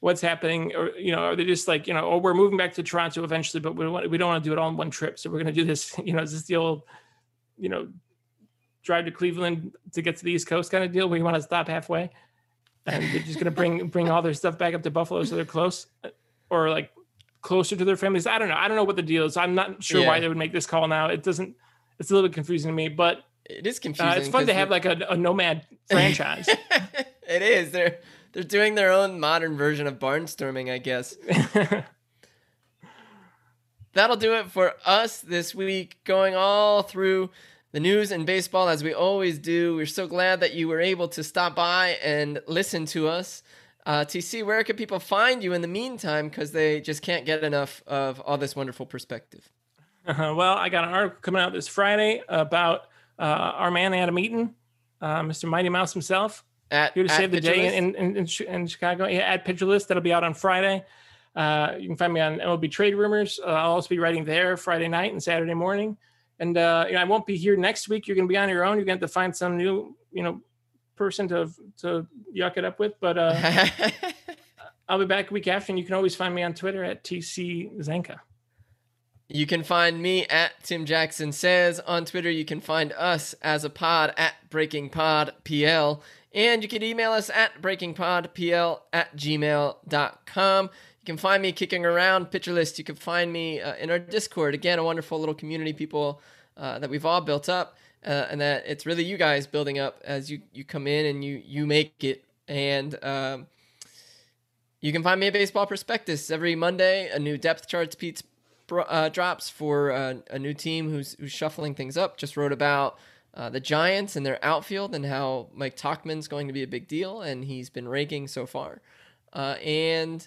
C: what's happening. Or you know, are they just like you know, oh, we're moving back to Toronto eventually, but we want, we don't want to do it all in one trip, so we're going to do this. You know, is this the old you know drive to Cleveland to get to the East Coast kind of deal where you want to stop halfway, and they're just going to bring bring all their stuff back up to Buffalo so they're close, or like closer to their families. I don't know. I don't know what the deal is. I'm not sure why they would make this call now. It doesn't. It's a little bit confusing to me, but
B: It is confusing.
C: uh, it's fun to have like a, a nomad franchise.
B: it is. They're they're doing their own modern version of barnstorming, I guess. that'll do it for us this week, going all through the news and baseball as we always do. We're so glad that you were able to stop by and listen to us. Uh, TC, where can people find you in the meantime? Because they just can't get enough of all this wonderful perspective.
C: Uh, well, I got an article coming out this Friday about uh, our man Adam Eaton, uh, Mr. Mighty Mouse himself,
B: At,
C: here to save the day in, in, in, in Chicago. Yeah, at Pitcher List, that'll be out on Friday. Uh, you can find me on MLB Trade Rumors. Uh, I'll also be writing there Friday night and Saturday morning. And uh, you know, I won't be here next week. You're going to be on your own. You're going to have to find some new, you know, person to to yuck it up with. But uh, I'll be back week after, and you can always find me on Twitter at TC Zencka.
B: You can find me at Tim Jackson Says on Twitter. You can find us as a pod at Breaking Pod PL. And you can email us at breakingpodpl at gmail.com. You can find me kicking around Pitcher List. You can find me uh, in our Discord. Again, a wonderful little community people uh, that we've all built up. Uh, and that it's really you guys building up as you, you come in and you, you make it. And um, you can find me at Baseball Prospectus every Monday. A new depth charts bro- uh, drops for uh, a new team who's, who's shuffling things up. Just wrote about uh, the Giants and their outfield and how Mike Tauchman's going to be a big deal, and he's been raking so far. Uh, and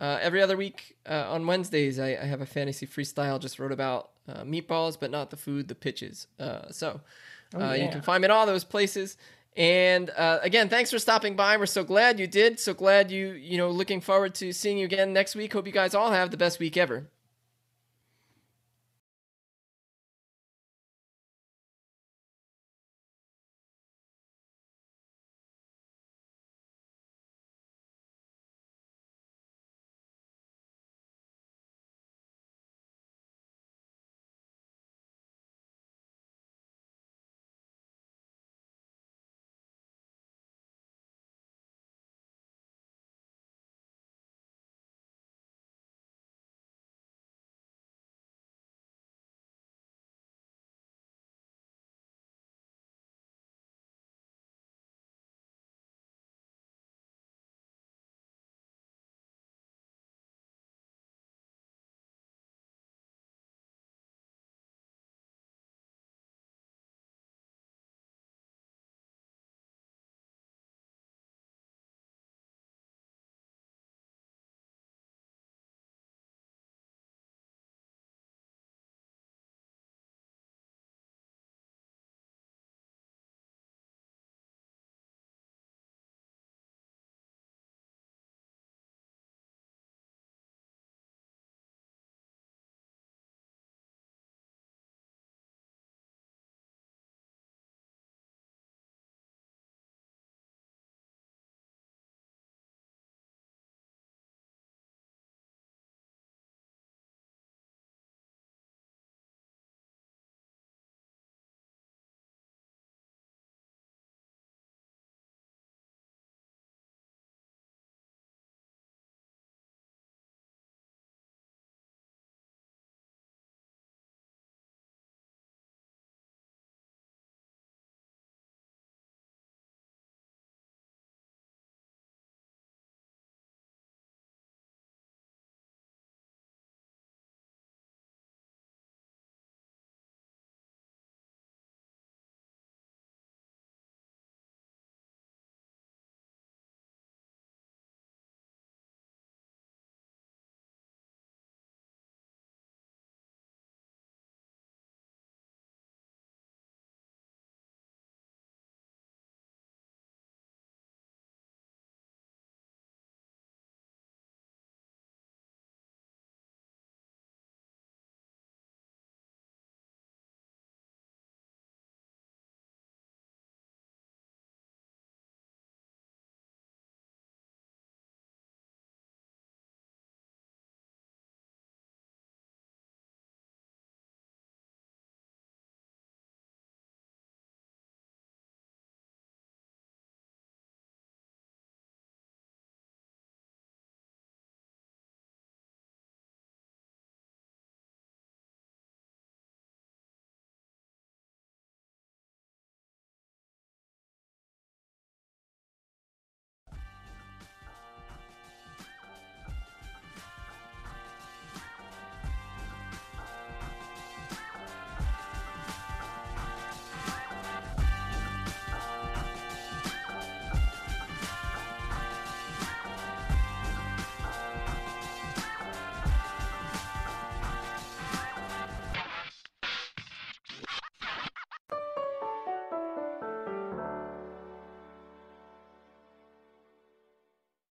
B: uh, every other week uh, on Wednesdays, I, I have a fantasy freestyle. Just wrote about uh, meatballs, but not the food, the pitches. Uh, so uh, you
C: yeah.
B: can find me at all those places. And uh, again, thanks for stopping by. We're so glad you did. So glad you, you know, looking forward to seeing you again next week. Hope you guys all have the best week ever.